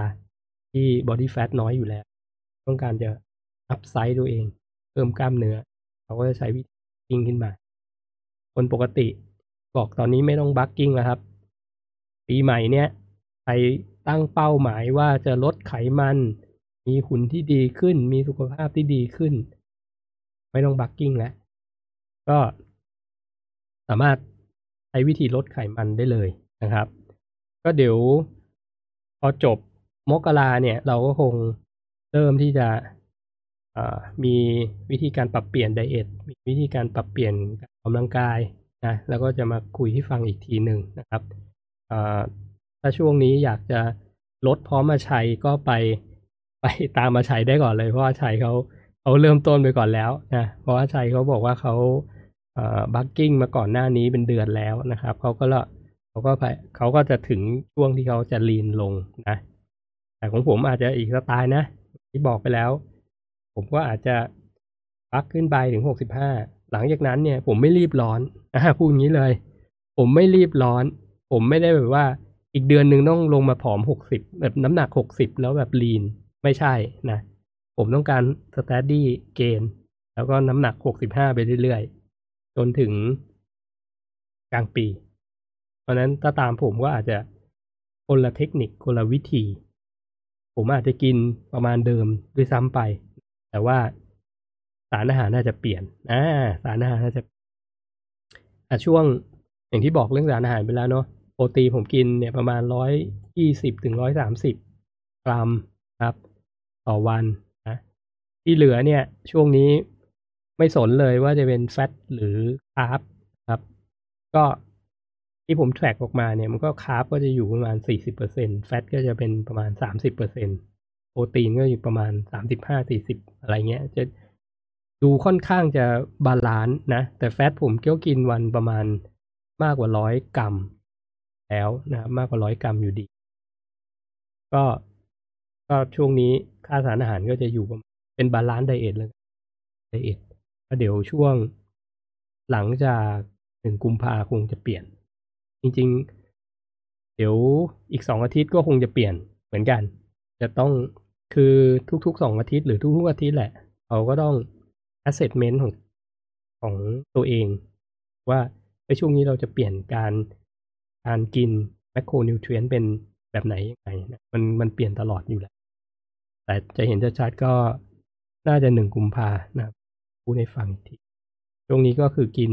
ที่ body fat น้อยอยู่แล้ว ต้องการจะ upsize ตัวเอง เพิ่มกล้ามเนื้อ เขาก็จะใช้วิธี bulking ขึ้นมา คนปกติบอกตอนนี้ไม่ต้อง bulking แล้วครับ ปีใหม่เนี้ยใครตั้งเป้าหมายว่าจะลดไขมัน มีหุ่นที่ดีขึ้น มีสุขภาพที่ดีขึ้น ไม่ต้องบักกิ้งแล้ว ก็สามารถใช้วิธีลดไขมันได้เลยนะครับ ก็เดี๋ยวพอจบมกราเนี่ย เราก็คงเริ่มที่จะมีวิธีการปรับเปลี่ยนไดเอทมีวิธีการปรับเปลี่ยนกำลังกายนะแล้วก็จะมาคุยให้ฟังอีกทีหนึ่งนะครับถ้าช่วงนี้อยากจะลดพร้อมมาชัยก็ไปไปตามมาใช้ได้ก่อนเลย เพราะว่าชัยเขา เขาเริ่มต้นไปก่อนแล้วนะเพราะว่าชัยเขาบอกว่าเขาบักกิ้งมาก่อนหน้านี้เป็นเดือนแล้วนะครับเขาก็ละเขาก็ไปเขาก็จะถึงช่วงที่เขาจะลีนลงนะ แต่ของผมอาจจะอีกสไตล์นะ ที่บอกไปแล้ว ผมก็อาจจะ bulk ขึ้นไปถึงหกสิบห้าหลังจากนั้นเนี่ย ผมไม่รีบร้อนอ่าพูดอย่างนี้เลย ผมไม่รีบร้อน ผมไม่ได้แบบว่าอีกเดือนหนึ่งต้องลงมาผอมหกสิบแบบน้ำหนักหกสิบแล้วแบบ lean ไม่ใช่นะ ผมต้องการ steady gain แล้วก็น้ำหนักหกสิบห้าไปเรื่อยๆ จนถึงกลางปี เพราะนั้นถ้าตามผมก็อาจจะคนละเทคนิคคนละวิธี ผมอาจจะกินประมาณเดิมด้วยซ้ำไป แต่ว่าสารอาหารน่าจะเปลี่ยนอ่าสารอาหารน่าจะอะช่วงอย่างที่บอกเรื่องสารอาหารไปแล้วเนาะโปรตีนผมกินเนี่ยประมาณร้อยยี่สิบถึงร้อยสามสิบกรัมครับ ต่อวัน ที่เหลือเนี่ยช่วงนี้ไม่สนเลยว่าจะเป็นแฟตหรือคาร์บครับ ก็ที่ผมแทร็กออกมาเนี่ยมันก็คาร์บก็จะอยู่ประมาณสี่สิบเปอร์เซ็นแฟตก็จะเป็นประมาณสามสิบเปอร์เซ็นโปรตีนก็อยู่ประมาณสามสิบห้าสี่สิบอะไรเงี้ย จะดูค่อนข้างจะ balance นะ แต่ fat ผมเกี่ยวกินวันประมาณมากกว่าร้อยกรัมแล้วนะมากกว่าร้อยกรัมอยู่ดี ก็ก็ช่วงนี้ค่าสารอาหารก็จะอยู่ประมาณ เป็น balanced diet เลย diet แล้วเดี๋ยวช่วงหลังจากหนึ่งกุมภาคงจะเปลี่ยน จริงๆ เดี๋ยวอีกสองอาทิตย์ก็คงจะเปลี่ยนเหมือนกัน จะต้องคือทุกๆสองอาทิตย์หรือทุกๆอาทิตย์แหละเราก็ต้อง assessment ของของตัวเอง ว่าในช่วงนี้เราจะเปลี่ยนการการกินแมคโครนิวเทรียนเป็นแบบไหนยังไงมันมันเปลี่ยนตลอดอยู่แล้ว แต่จะเห็นชัดๆก็ น่าจะหนึ่งกุมภานะครับพูดให้ฟังอีกทีช่วงนี้ก็คือกิน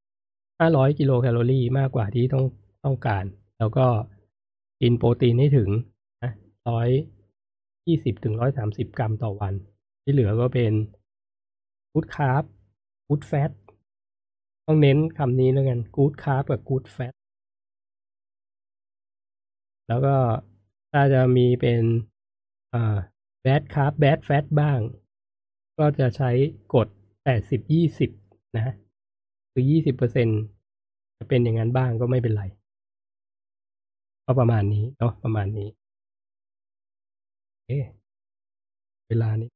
500 กิโลแคลอรี่มากกว่าที่ต้องต้องการ แล้วก็กินโปรตีนให้ถึงนะ120ถึง130กรัมต่อวัน ที่เหลือก็เป็นกูดคาร์บกูดแฟตต้องเน้นคำนี้แล้วกันกูดคาร์บกับกูดแฟตแล้วก็ถ้าจะมีเป็นอ่า แบดคาร์บแบดแฟตบ้าง ก็จะใช้กฎ80 20นะ คือ20เปอร์เซ็นจะเป็นอย่างนั้นบ้างก็ไม่เป็นไร ก็ประมาณนี้เนาะประมาณนี้ เอ๊เวลานี้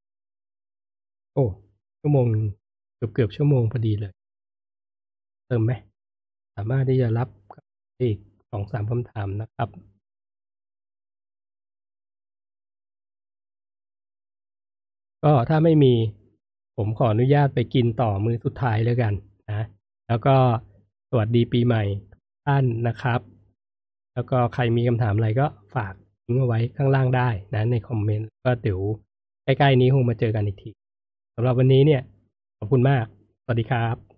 โอ้ชั่วโมงเกือบเกือบชั่วโมงพอดีเลย เติมไหม สามารถที่จะรับอีกสองสามคำถามนะครับ ก็ถ้าไม่มีผมขออนุญาตไปกินต่อมือสุดท้ายแล้วกันนะแล้วก็สวัสดีปีใหม่ท่านนะครับ แล้วก็ใครมีคำถามอะไรก็ฝากทิ้งเอาไว้ข้างล่างได้นะในคอมเมนต์ก็เดี๋ยวใกล้ๆนี้คงมาเจอกันอีกทีสำหรับวันนี้เนี่ย ขอบคุณมาก สวัสดีครับ